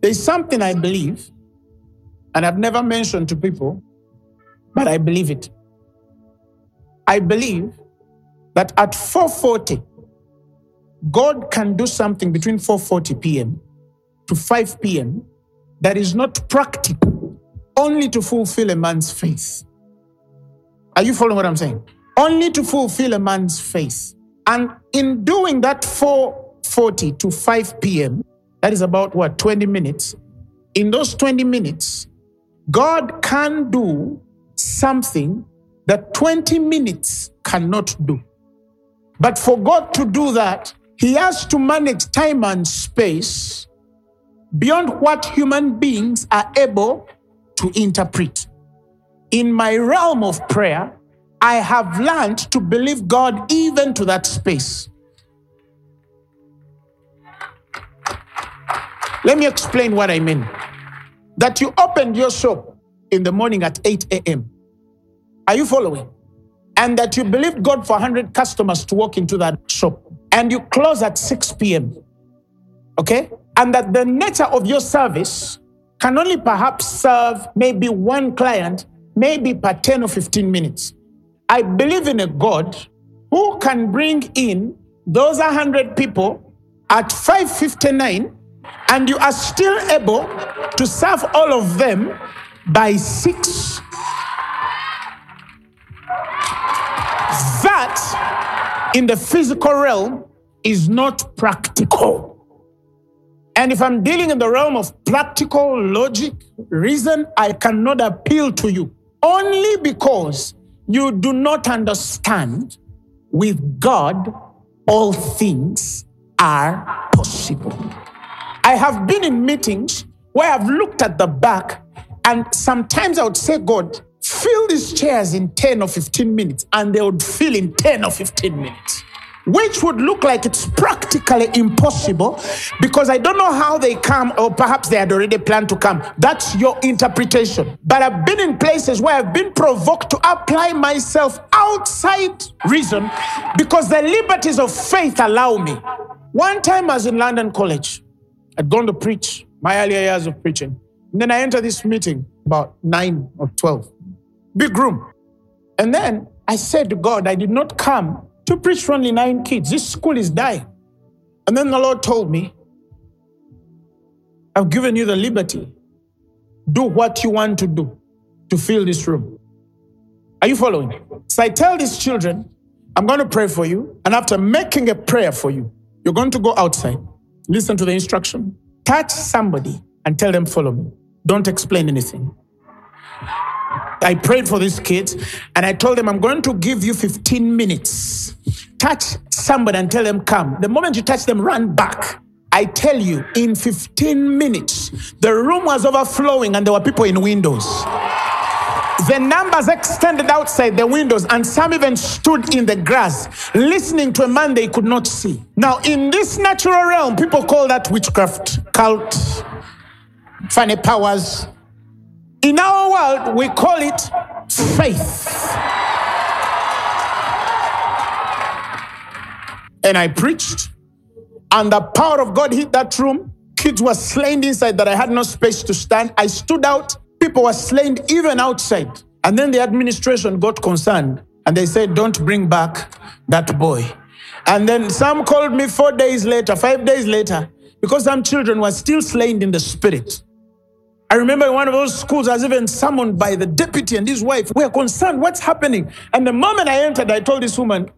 There's something I believe, and I've never mentioned to people, but I believe it. I believe that at 4:40 God can do something between 4:40 p.m. to 5 p.m. that is not practical only to fulfill a man's faith. Are you following what I'm saying? Only to fulfill a man's faith. And in doing that 4:40 to 5 p.m., that is about what 20 minutes. In those 20 minutes, God can do something that 20 minutes cannot do. But for God to do that, He has to manage time and space beyond what human beings are able to interpret. In my realm of prayer, I have learned to believe God even to that space. Let me explain what I mean. That you opened your shop in the morning at 8 a.m. Are you following? And that you believed God for 100 customers to walk into that shop and you close at 6 p.m. Okay? And that the nature of your service can only perhaps serve maybe one client, maybe per 10 or 15 minutes. I believe in a God who can bring in those 100 people at 559 and you are still able to serve all of them by 6 that in the physical realm is not practical. And if I'm dealing in the realm of practical logic, reason, I cannot appeal to you only because you do not understand with God, all things are possible. I have been in meetings where I've looked at the back, and sometimes I would say, God, fill these chairs in 10 or 15 minutes, and they would fill in 10 or 15 minutes which would look like it's practically impossible because I don't know how they come, or perhaps they had already planned to come. That's your interpretation. But I've been in places where I've been provoked to apply myself outside reason because the liberties of faith allow me. One time I was in London College, I'd gone to preach my earlier years of preaching. And then I entered this meeting about nine or 12, big room. And then I said to God, I did not come to preach for only nine kids. This school is dying. And then the Lord told me, I've given you the liberty do what you want to do to fill this room. Are you following? So I tell these children, I'm going to pray for you. And after making a prayer for you, you're going to go outside, listen to the instruction, touch somebody, and tell them, follow me. Don't explain anything. I prayed for these kids and I told them, I'm going to give you 15 minutes. Touch somebody and tell them, come. The moment you touch them, run back. I tell you, in 15 minutes, the room was overflowing and there were people in windows. The numbers extended outside the windows, and some even stood in the grass listening to a man they could not see. Now, in this natural realm, people call that witchcraft, cult, funny powers. In our world, we call it faith. And I preached, and the power of God hit that room. Kids were slain inside that I had no space to stand. I stood out. People were slain even outside. And then the administration got concerned and they said, Don't bring back that boy. And then some called me four days later, five days later, because some children were still slain in the spirit. I remember in one of those schools, I was even summoned by the deputy and his wife. We are concerned, what's happening? And the moment I entered, I told this woman,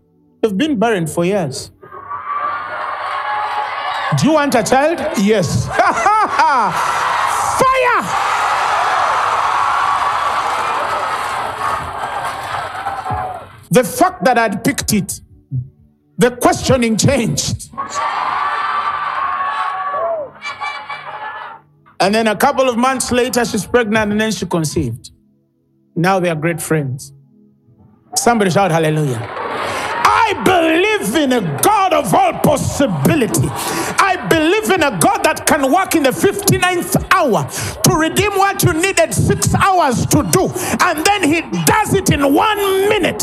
You've been barren for years. Do you want a child? Yes. Fire! The fact that I'd picked it, the questioning changed. And then a couple of months later, she's pregnant and then she conceived. Now they are great friends. Somebody shout hallelujah. I believe in a God of all possibility. I believe in a God that can work in the 59th hour to redeem what you needed six hours to do. And then he does it in one minute.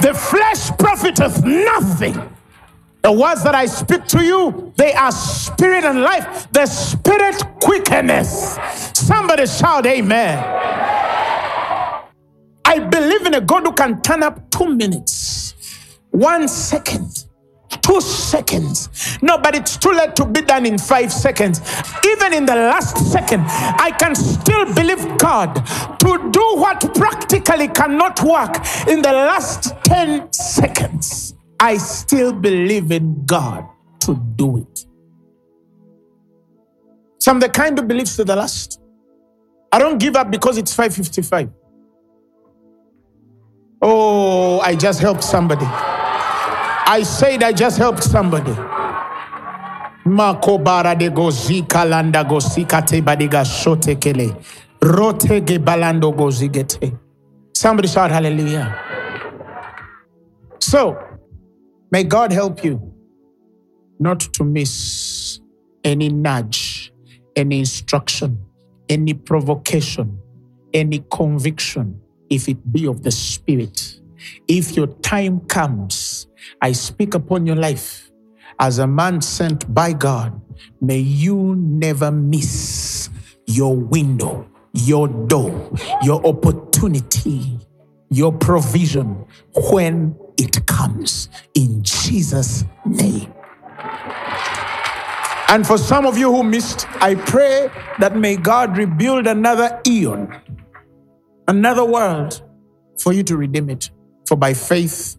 The flesh profiteth nothing. The words that I speak to you, they are spirit and life. The spirit quickeneth. Somebody shout, Amen. I believe in a God who can turn up two minutes, one second, two seconds. No, but it's too late to be done in five seconds. Even in the last second, I can still believe God to do what practically cannot work in the last 10 seconds. I still believe in God to do it. So I'm the kind who believes to the last. I don't give up because it's 555. Oh, I just helped somebody. I said I just helped somebody. Makobara de gozika landa gozika te badiga shote kele. Rote ge balando gozigete. Somebody shout hallelujah. So, may God help you not to miss any nudge, any instruction, any provocation, any conviction, if it be of the Spirit. If your time comes, I speak upon your life as a man sent by God. May you never miss your window, your door, your opportunity, your provision when it comes in Jesus' name. And for some of you who missed, I pray that may God rebuild another eon, another world for you to redeem it. For by faith,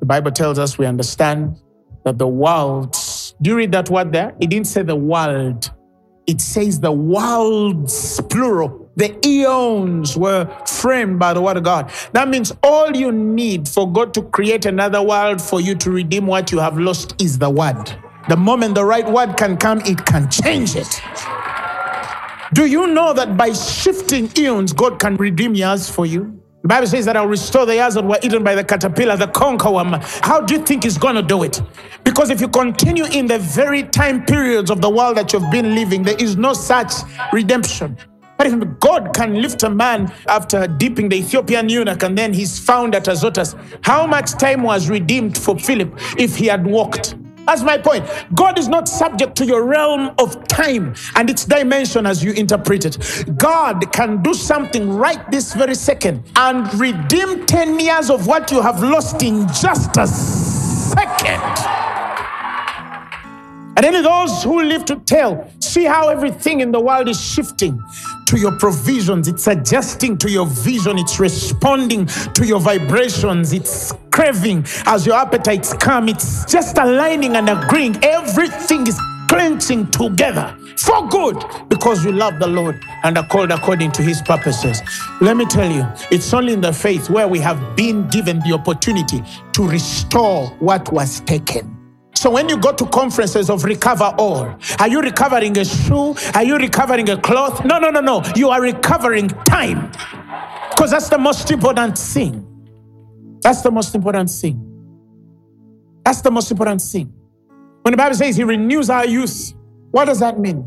the Bible tells us we understand that the worlds, do you read that word there? It didn't say the world, it says the worlds, plural. The eons were framed by the word of God. That means all you need for God to create another world for you to redeem what you have lost is the word. The moment the right word can come, it can change it. Do you know that by shifting eons, God can redeem years for you? The Bible says that I'll restore the years that were eaten by the caterpillar, the cankerworm. How do you think He's going to do it? Because if you continue in the very time periods of the world that you've been living, there is no such redemption. God can lift a man after dipping the Ethiopian eunuch and then he's found at Azotus, how much time was redeemed for Philip if he had walked? That's my point. God is not subject to your realm of time and its dimension as you interpret it. God can do something right this very second and redeem 10 years of what you have lost in just a second. And only those who live to tell see how everything in the world is shifting to your provisions. It's adjusting to your vision. It's responding to your vibrations. It's craving as your appetites come. It's just aligning and agreeing. Everything is clenching together for good because you love the Lord and are called according to his purposes. Let me tell you, it's only in the faith where we have been given the opportunity to restore what was taken. So when you go to conferences of recover all, are you recovering a shoe? Are you recovering a cloth? No, no, no, no. You are recovering time. Because that's the most important thing. That's the most important thing. That's the most important thing. When the Bible says he renews our youth, what does that mean?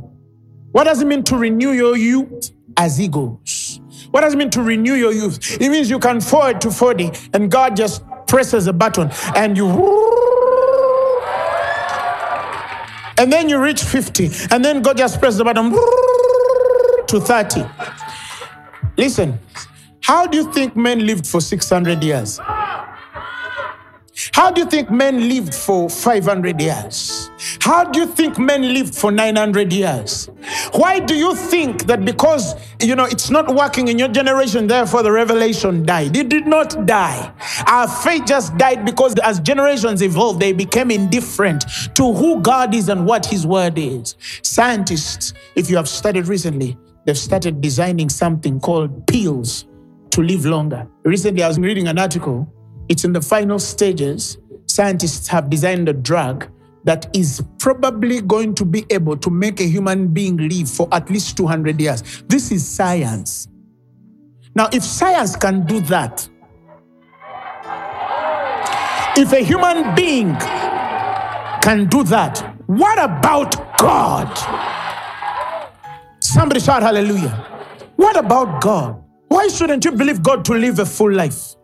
What does it mean to renew your youth as he goes? What does it mean to renew your youth? It means you can forward to 40 and God just presses a button and you and then you reach 50 and then God just presses the button to 30. Listen, how do you think men lived for 600 years? How do you think men lived for 500 years? How do you think men lived for 900 years? Why do you think that because, you know, it's not working in your generation, therefore the revelation died? It did not die. Our faith just died because as generations evolved, they became indifferent to who God is and what his word is. Scientists, if you have studied recently, they've started designing something called pills to live longer. Recently, I was reading an article it's in the final stages. Scientists have designed a drug that is probably going to be able to make a human being live for at least 200 years. This is science. Now, if science can do that, if a human being can do that, what about God? Somebody shout hallelujah. What about God? Why shouldn't you believe God to live a full life?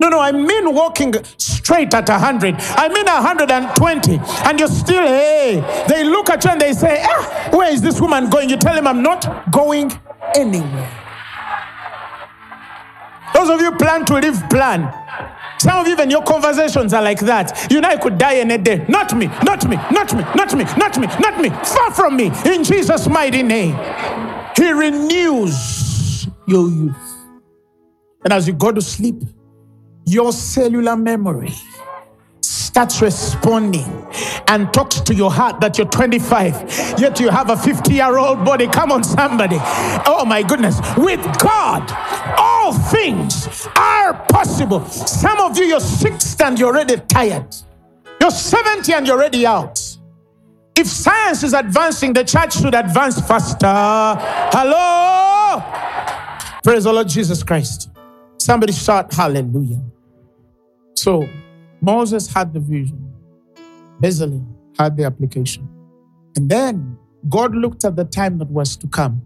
No, no, I mean walking straight at 100. I mean 120. And you're still, hey, they look at you and they say, ah, where is this woman going? You tell him, I'm not going anywhere. Those of you plan to live, plan. Some of you, even your conversations are like that. You know, I could die in a day. Not me, not me, not me, not me, not me, not me. Far from me. In Jesus' mighty name. He renews your youth. And as you go to sleep, your cellular memory starts responding and talks to your heart that you're 25, yet you have a 50 year old body. Come on, somebody. Oh my goodness. With God, all things are possible. Some of you, you're 60 and you're already tired. You're 70 and you're already out. If science is advancing, the church should advance faster. Hello? Praise the Lord Jesus Christ. Somebody shout hallelujah. So Moses had the vision, Bezalel had the application. And then God looked at the time that was to come.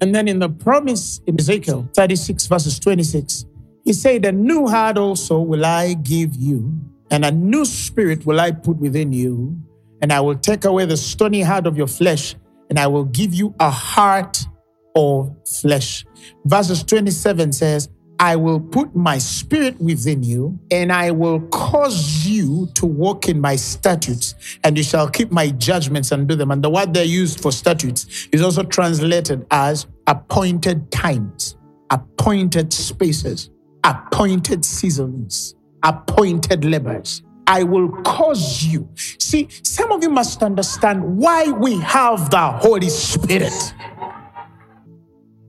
And then in the promise in Ezekiel 36, verses 26, he said, A new heart also will I give you, and a new spirit will I put within you, and I will take away the stony heart of your flesh, and I will give you a heart of flesh. Verses 27 says, I will put my spirit within you, and I will cause you to walk in my statutes, and you shall keep my judgments and do them. And the word they used for statutes is also translated as appointed times, appointed spaces, appointed seasons, appointed labors. I will cause you. See, some of you must understand why we have the Holy Spirit.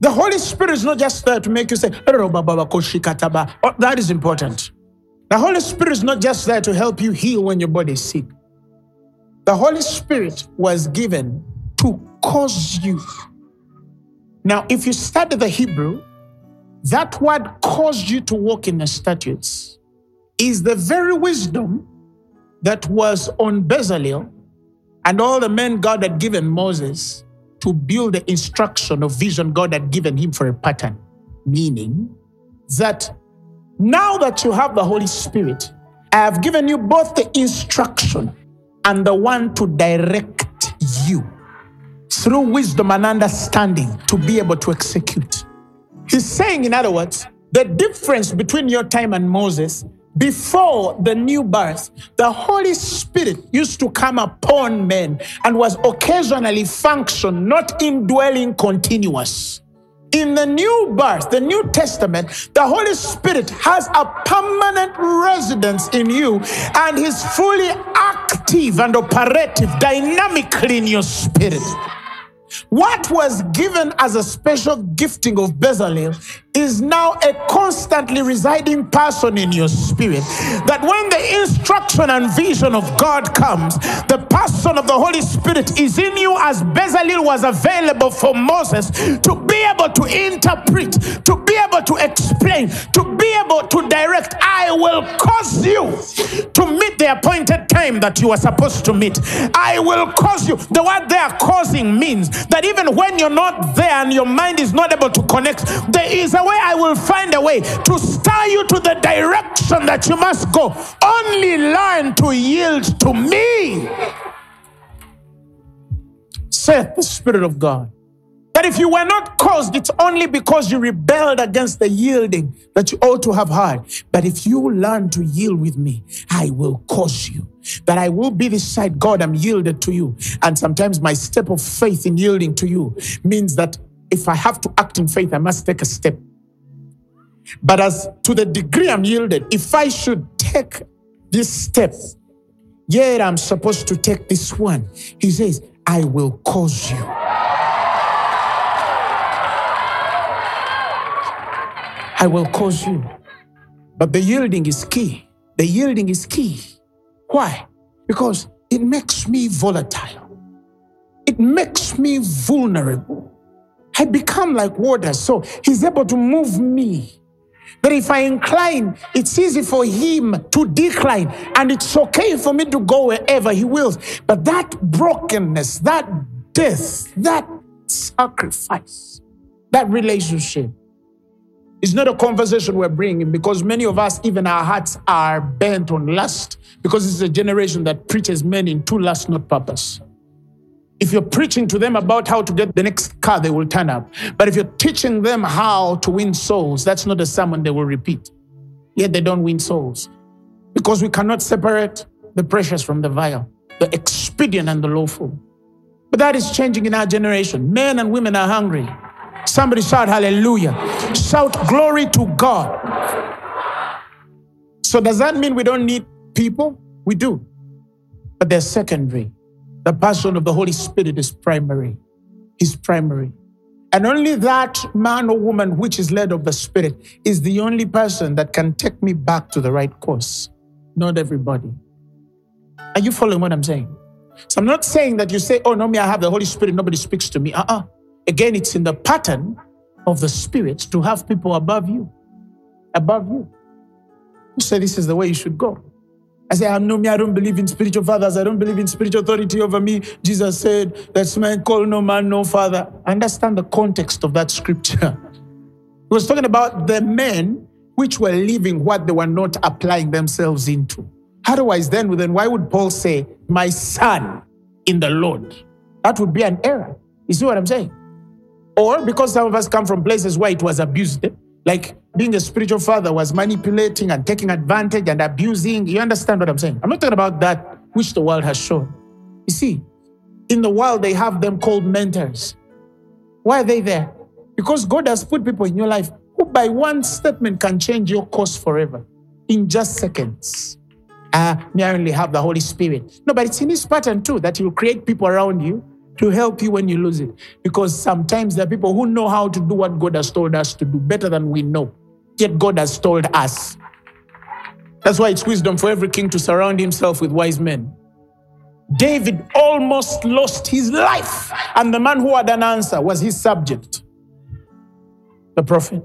The Holy Spirit is not just there to make you say, oh, that is important. The Holy Spirit is not just there to help you heal when your body is sick. The Holy Spirit was given to cause you. Now, if you study the Hebrew, that word caused you to walk in the statutes is the very wisdom that was on Bezalel and all the men God had given Moses to build the instruction of vision God had given him for a pattern. Meaning that now that you have the Holy Spirit, I have given you both the instruction and the one to direct you through wisdom and understanding to be able to execute. He's saying, in other words, the difference between your time and Moses before the new birth, the Holy Spirit used to come upon men and was occasionally function, not indwelling continuous. In the new birth, the New Testament, the Holy Spirit has a permanent residence in you and is fully active and operative dynamically in your spirit. What was given as a special gifting of Bezalel is now a constantly residing person in your spirit. That when the instruction and vision of God comes, the person of the Holy Spirit is in you as Bezalel was available for Moses to be able to interpret, to be able to explain, to be able to direct. I will cause you to meet the appointed time that you are supposed to meet. I will cause you. The word they are causing means that even when you're not there and your mind is not able to connect, there is a way I will find a way to stir you to the direction that you must go. Only learn to yield to me, saith the Spirit of God. That if you were not caused, it's only because you rebelled against the yielding that you ought to have had. But if you learn to yield with me, I will cause you. That I will be the side, God, I'm yielded to you. And sometimes my step of faith in yielding to you means that if I have to act in faith, I must take a step. But as to the degree I'm yielded, if I should take this step, yet I'm supposed to take this one, he says, I will cause you. I will cause you. But the yielding is key. The yielding is key. Why? Because it makes me volatile. It makes me vulnerable. I become like water, so he's able to move me. If I incline, it's easy for him to decline, and it's okay for me to go wherever he wills. But that brokenness, that death, that sacrifice, that relationship is not a conversation we're bringing because many of us, even our hearts, are bent on lust because it's a generation that preaches men into lust, not purpose. If you're preaching to them about how to get the next car, they will turn up. But if you're teaching them how to win souls, that's not a sermon they will repeat. Yet they don't win souls because we cannot separate the precious from the vile, the expedient and the lawful. But that is changing in our generation. Men and women are hungry. Somebody shout hallelujah. Shout glory to God. So, does that mean we don't need people? We do. But they're secondary. The person of the Holy Spirit is primary. He's primary. And only that man or woman which is led of the Spirit is the only person that can take me back to the right course. Not everybody. Are you following what I'm saying? So I'm not saying that you say, oh, no, me, I have the Holy Spirit, nobody speaks to me. Uh uh Again, it's in the pattern of the Spirit to have people above you. Above you. You say this is the way you should go. I say, I'm no me, I don't believe in spiritual fathers. I don't believe in spiritual authority over me. Jesus said, That's man call no man, no father. Understand the context of that scripture. He was talking about the men which were living what they were not applying themselves into. Otherwise, then, then why would Paul say, My son in the Lord? That would be an error. You see what I'm saying? Or because some of us come from places where it was abused, like being a spiritual father was manipulating and taking advantage and abusing. You understand what I'm saying? I'm not talking about that which the world has shown. You see, in the world, they have them called mentors. Why are they there? Because God has put people in your life who, by one statement, can change your course forever in just seconds. Ah, uh, me, I only have the Holy Spirit. No, but it's in His pattern too that He will create people around you to help you when you lose it. Because sometimes there are people who know how to do what God has told us to do better than we know. Yet God has told us. That's why it's wisdom for every king to surround himself with wise men. David almost lost his life, and the man who had an answer was his subject, the prophet.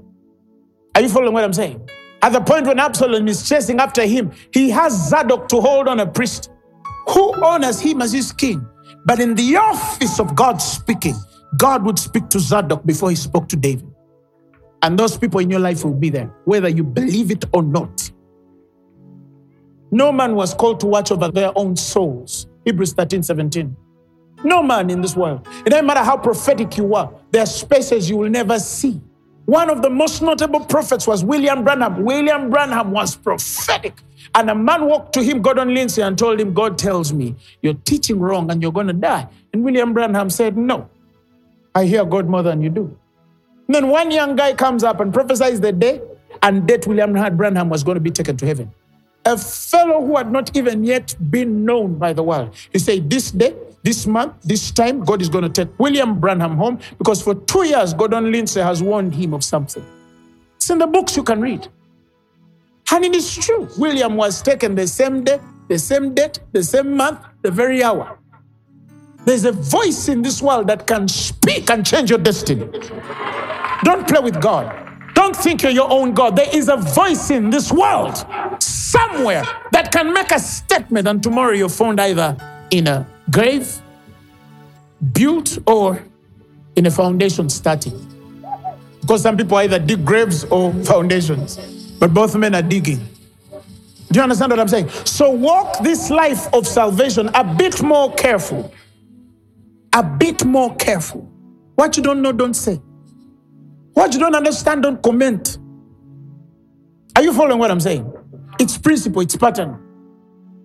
Are you following what I'm saying? At the point when Absalom is chasing after him, he has Zadok to hold on a priest who honors him as his king. But in the office of God speaking, God would speak to Zadok before he spoke to David. And those people in your life will be there, whether you believe it or not. No man was called to watch over their own souls. Hebrews 13 17. No man in this world. It doesn't matter how prophetic you are, there are spaces you will never see. One of the most notable prophets was William Branham. William Branham was prophetic. And a man walked to him, Gordon Lindsay, and told him, God tells me you're teaching wrong and you're going to die. And William Branham said, No, I hear God more than you do. And then one young guy comes up and prophesies the day and date William Branham was going to be taken to heaven. A fellow who had not even yet been known by the world. He said, This day, this month, this time, God is going to take William Branham home because for two years, Gordon Lindsay has warned him of something. It's in the books you can read. And it is true. William was taken the same day, the same date, the same month, the very hour. There's a voice in this world that can speak and change your destiny. Don't play with God. Don't think you're your own God. There is a voice in this world somewhere that can make a statement, and tomorrow you're found either in a grave, built, or in a foundation starting. Because some people either dig graves or foundations, but both men are digging. Do you understand what I'm saying? So walk this life of salvation a bit more careful. A bit more careful. What you don't know, don't say. What you don't understand, don't comment. Are you following what I'm saying? It's principle, it's pattern.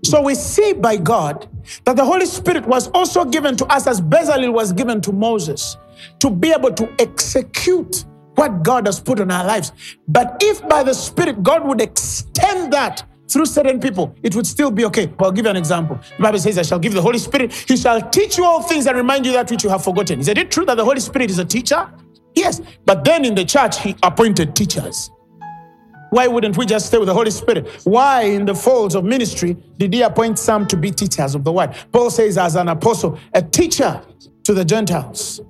So we see by God that the Holy Spirit was also given to us as Bezalel was given to Moses to be able to execute what God has put on our lives. But if by the Spirit God would extend that through certain people, it would still be okay. But I'll give you an example. The Bible says, I shall give the Holy Spirit, He shall teach you all things and remind you that which you have forgotten. Is it true that the Holy Spirit is a teacher? Yes. But then in the church, He appointed teachers. Why wouldn't we just stay with the Holy Spirit? Why, in the folds of ministry, did He appoint some to be teachers of the word? Paul says, as an apostle, a teacher to the Gentiles.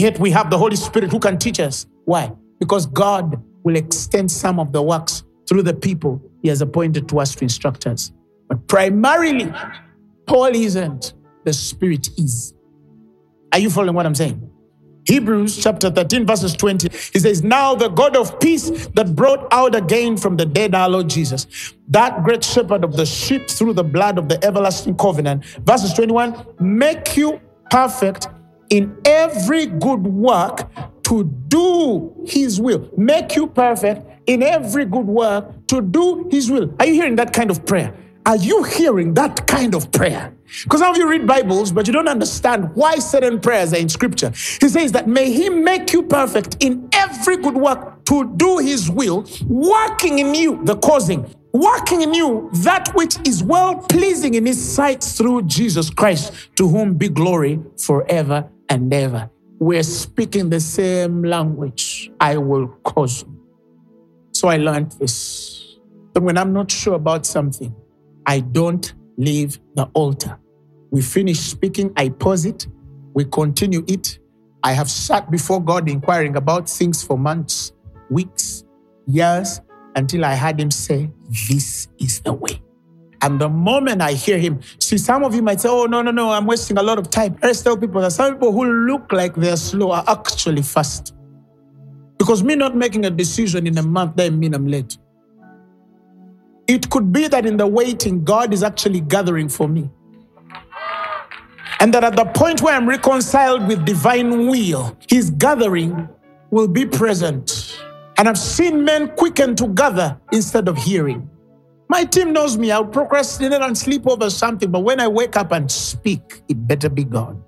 Yet we have the Holy Spirit who can teach us. Why? Because God will extend some of the works through the people He has appointed to us to instruct us. But primarily, Paul isn't, the Spirit is. Are you following what I'm saying? Hebrews chapter 13, verses 20. He says, Now the God of peace that brought out again from the dead our Lord Jesus, that great shepherd of the sheep through the blood of the everlasting covenant. Verses 21 Make you perfect in every good work to do his will. Make you perfect in every good work to do his will. Are you hearing that kind of prayer? Are you hearing that kind of prayer? Because some of you read Bibles, but you don't understand why certain prayers are in Scripture. He says that may He make you perfect in every good work to do His will, working in you, the causing, working in you that which is well pleasing in His sight through Jesus Christ, to whom be glory forever and ever. We're speaking the same language. I will cause. So I learned this. That when I'm not sure about something, I don't leave the altar. We finish speaking, I pause it, we continue it. I have sat before God inquiring about things for months, weeks, years, until I heard Him say, This is the way. And the moment I hear Him, see, some of you might say, Oh, no, no, no, I'm wasting a lot of time. I tell people that some people who look like they're slow are actually fast. Because me not making a decision in a month doesn't mean I'm late. It could be that in the waiting, God is actually gathering for me. And that at the point where I'm reconciled with divine will, his gathering will be present. And I've seen men quicken to gather instead of hearing. My team knows me. I'll procrastinate and sleep over something, but when I wake up and speak, it better be God.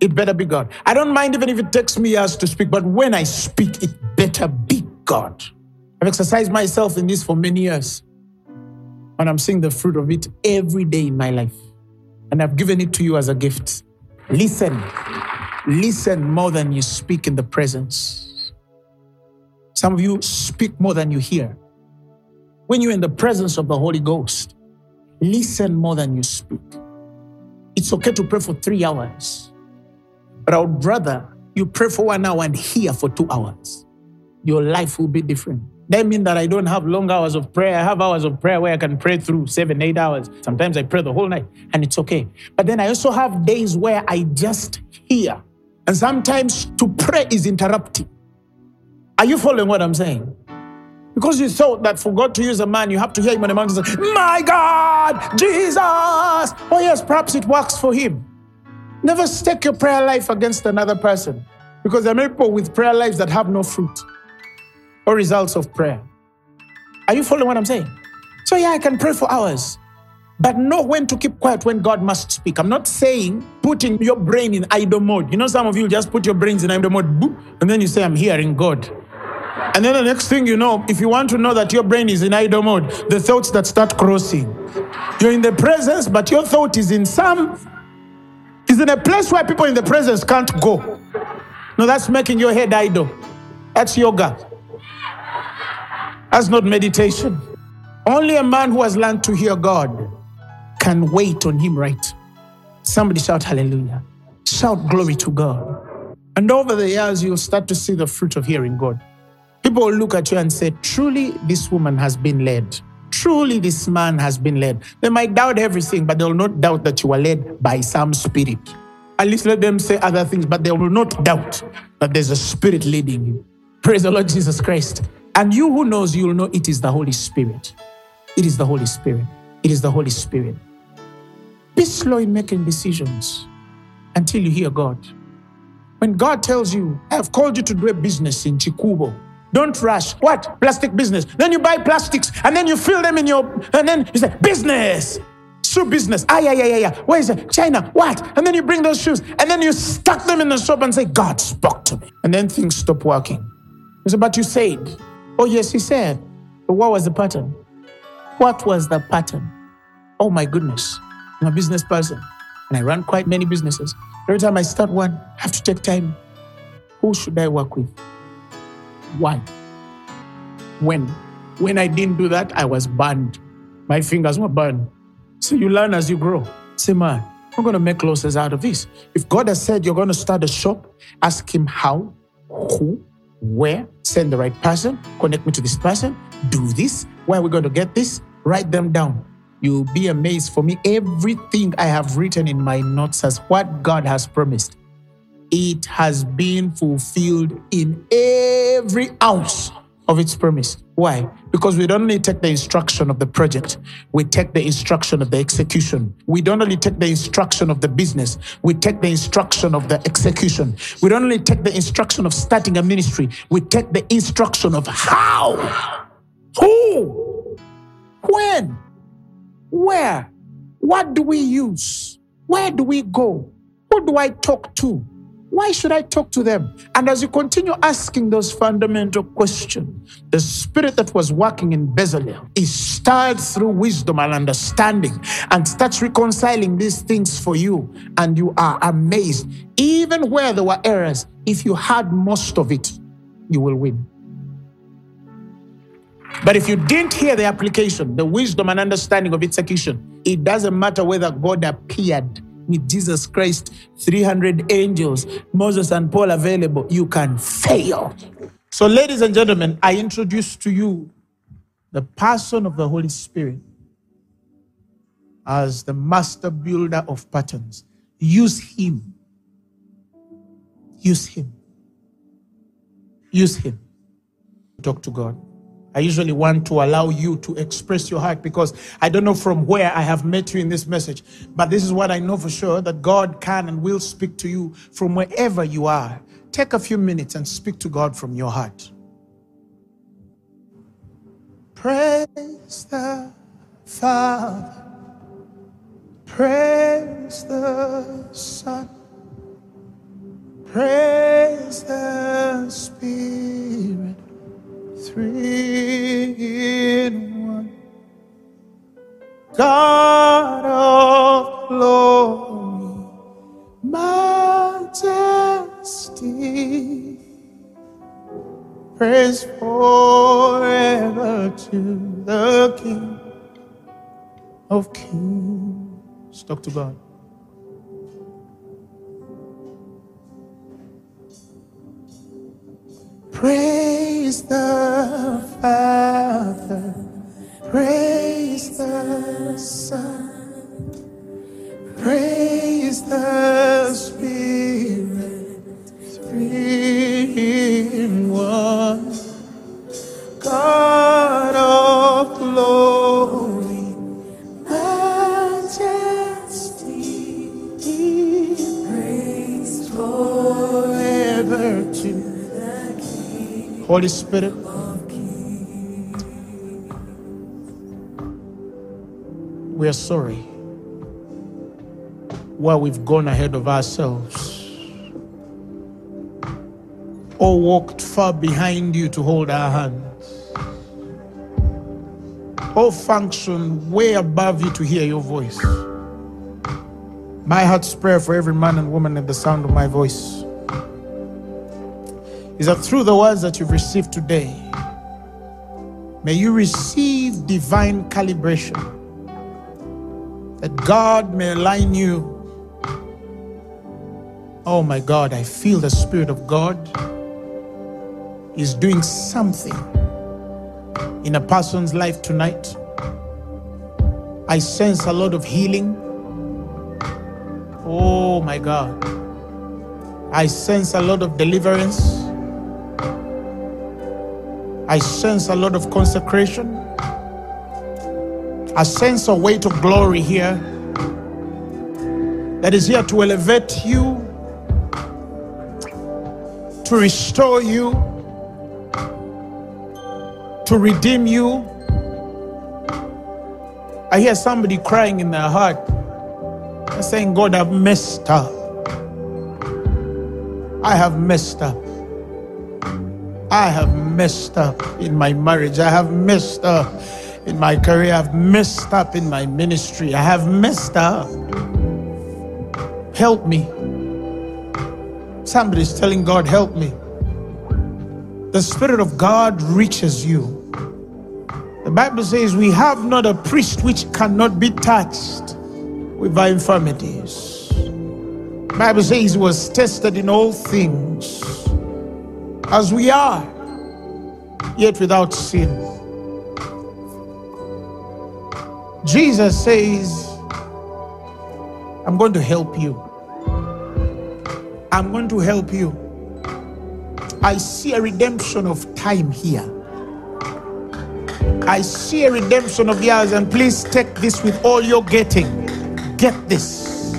It better be God. I don't mind even if it takes me years to speak, but when I speak, it better be God. I've exercised myself in this for many years. And I'm seeing the fruit of it every day in my life. And I've given it to you as a gift. Listen. Listen more than you speak in the presence. Some of you speak more than you hear. When you're in the presence of the Holy Ghost, listen more than you speak. It's okay to pray for three hours, but I would rather you pray for one hour and hear for two hours. Your life will be different. That mean that I don't have long hours of prayer. I have hours of prayer where I can pray through seven, eight hours. Sometimes I pray the whole night and it's okay. But then I also have days where I just hear. And sometimes to pray is interrupting. Are you following what I'm saying? Because you thought that for God to use a man, you have to hear him on the mountain say, My God, Jesus. Oh, yes, perhaps it works for him. Never stake your prayer life against another person. Because there are people with prayer lives that have no fruit or results of prayer. Are you following what I'm saying? So, yeah, I can pray for hours, but know when to keep quiet when God must speak. I'm not saying putting your brain in idle mode. You know, some of you just put your brains in idle mode, boop, and then you say, I'm hearing God. And then the next thing you know, if you want to know that your brain is in idle mode, the thoughts that start crossing. You're in the presence, but your thought is in some, is in a place where people in the presence can't go. No, that's making your head idle. That's yoga. That's not meditation. Only a man who has learned to hear God can wait on him right. Somebody shout hallelujah. Shout glory to God. And over the years, you'll start to see the fruit of hearing God. People will look at you and say, Truly, this woman has been led. Truly, this man has been led. They might doubt everything, but they will not doubt that you are led by some spirit. At least let them say other things, but they will not doubt that there's a spirit leading you. Praise the Lord Jesus Christ. And you who knows, you will know it is the Holy Spirit. It is the Holy Spirit. It is the Holy Spirit. Be slow in making decisions until you hear God. When God tells you, I have called you to do a business in Chikubo, don't rush. What? Plastic business. Then you buy plastics and then you fill them in your, and then you say, business shoe business. Ah, yeah, yeah, yeah, yeah. Where is it? China. What? And then you bring those shoes and then you stuck them in the shop and say, God spoke to me. And then things stop working. He said, but you said, oh, yes, he said. But what was the pattern? What was the pattern? Oh, my goodness. I'm a business person and I run quite many businesses. Every time I start one, I have to take time. Who should I work with? Why? When? When I didn't do that, I was burned. My fingers were burned. So you learn as you grow. Say, man, I'm going to make losses out of this. If God has said you're going to start a shop, ask Him how, who, where, send the right person, connect me to this person, do this, where are we going to get this? Write them down. You'll be amazed. For me, everything I have written in my notes as what God has promised, it has been fulfilled in every ounce of its promise. Why? Because we don't only take the instruction of the project, we take the instruction of the execution. We don't only take the instruction of the business, we take the instruction of the execution. We don't only take the instruction of starting a ministry, we take the instruction of how, who, when, where, what do we use, where do we go, who do I talk to, why should I talk to them? And as you continue asking those fundamental questions, the spirit that was working in Bezalel is stirred through wisdom and understanding and starts reconciling these things for you. And you are amazed. Even where there were errors, if you had most of it, you will win. But if you didn't hear the application, the wisdom and understanding of execution, it doesn't matter whether God appeared with Jesus Christ, 300 angels, Moses and Paul available, you can fail. So, ladies and gentlemen, I introduce to you the person of the Holy Spirit as the master builder of patterns. Use him. Use him. Use him. Talk to God. I usually want to allow you to express your heart because I don't know from where I have met you in this message, but this is what I know for sure that God can and will speak to you from wherever you are. Take a few minutes and speak to God from your heart. Praise the Father, praise the Son, praise the Spirit three in one. God of glory, majesty, praise forever to the King of kings. Talk to God. Praise the Father, praise the Son, praise the Spirit, three in one. God of glory, Holy Spirit, we are sorry where we've gone ahead of ourselves or walked far behind you to hold our hands or function way above you to hear your voice. My heart's prayer for every man and woman at the sound of my voice is that through the words that you've received today, may you receive divine calibration. That God may align you. Oh my God, I feel the Spirit of God is doing something in a person's life tonight. I sense a lot of healing. Oh my God. I sense a lot of deliverance. I sense a lot of consecration. I sense a weight of glory here that is here to elevate you, to restore you, to redeem you. I hear somebody crying in their heart, saying, God, I've messed up. I have messed up. I have messed up in my marriage. I have messed up in my career. I've messed up in my ministry. I have messed up. Help me. Somebody's telling God, Help me. The Spirit of God reaches you. The Bible says, We have not a priest which cannot be touched with our infirmities. The Bible says he was tested in all things as we are, yet without sin. Jesus says, I'm going to help you. I'm going to help you. I see a redemption of time here. I see a redemption of years, and please take this with all you're getting. Get this.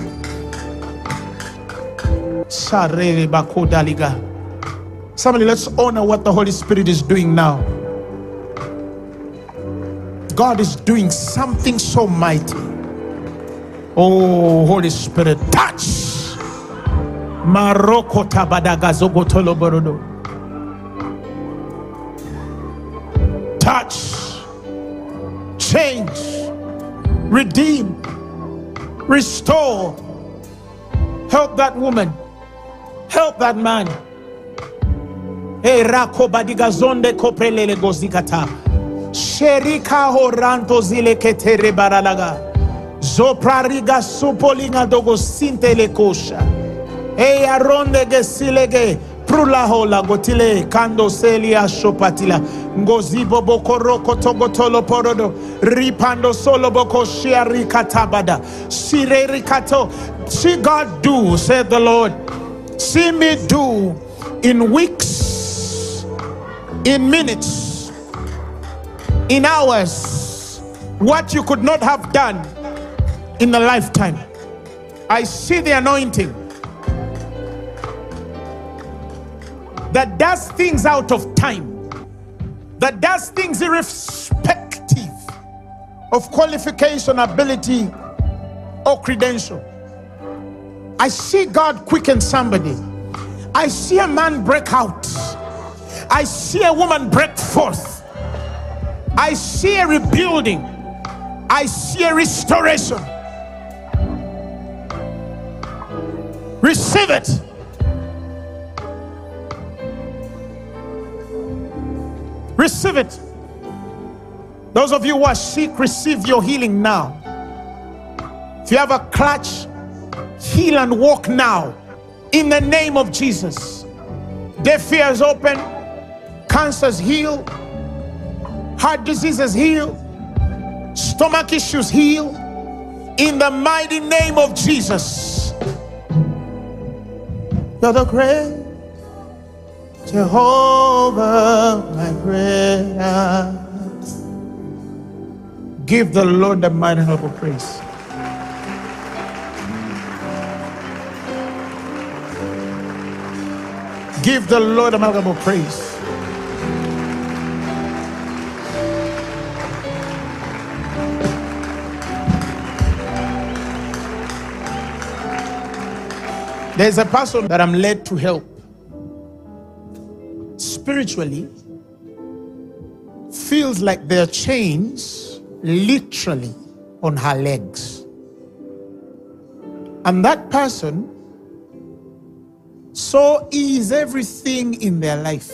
Sharere bakodaliga. Somebody, let's honor what the Holy Spirit is doing now. God is doing something so mighty. Oh, Holy Spirit, touch. Maroko tabadaga zogotolo borodo. Touch, change, redeem, restore. Help that woman. Help that man. Hey, rako badiga zonde kopelele gozikata. Sherika horanto zile ketere baralaga. Zoprariga supolinga dogo sintele kosha. Hey, aronde gesilege. Prula hola gotile kando selia shopatila ngozibo bokoroko togotolo porodo ripando solo boko shiari katabada sire rikato see God do said the Lord see me do in weeks in minutes in hours what you could not have done in a lifetime I see the anointing that does things out of time, that does things irrespective of qualification, ability, or credential. I see God quicken somebody. I see a man break out. I see a woman break forth. I see a rebuilding. I see a restoration. Receive it. Receive it. Those of you who are sick, receive your healing now. If you have a clutch, heal and walk now. In the name of Jesus. Deaf ears open, cancers heal, heart diseases heal, stomach issues heal. In the mighty name of Jesus. You're the great Jehovah, my prayer. Give the Lord the mighty help of praise. Give the Lord a mighty help of praise. There's a person that I'm led to help. Spiritually, feels like there are chains literally on her legs. And that person so is everything in their life.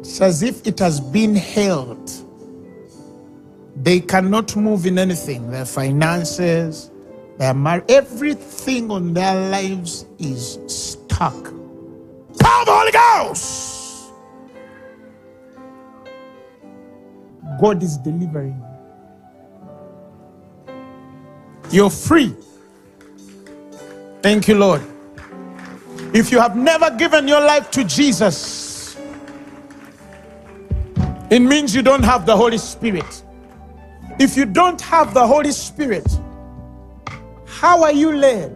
It's as if it has been held. They cannot move in anything. Their finances, their marriage, everything on their lives is stuck. Power the Holy Ghost! God is delivering. You're free. Thank you, Lord. If you have never given your life to Jesus, it means you don't have the Holy Spirit. If you don't have the Holy Spirit, how are you led?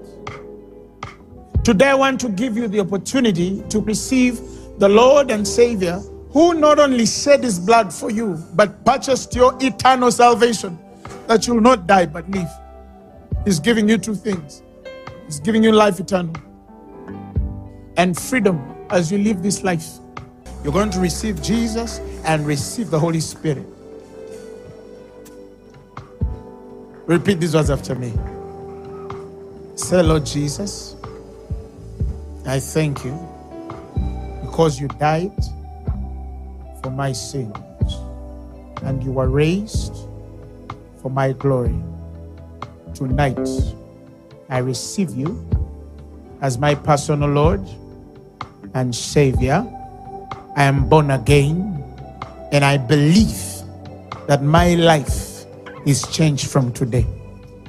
Today, I want to give you the opportunity to receive the Lord and Savior who not only shed his blood for you, but purchased your eternal salvation that you will not die but live. He's giving you two things He's giving you life eternal and freedom as you live this life. You're going to receive Jesus and receive the Holy Spirit. Repeat these words after me. Say, Lord Jesus, I thank you because you died for my sins and you were raised for my glory. Tonight, I receive you as my personal Lord and Savior. I am born again and I believe that my life is changed from today.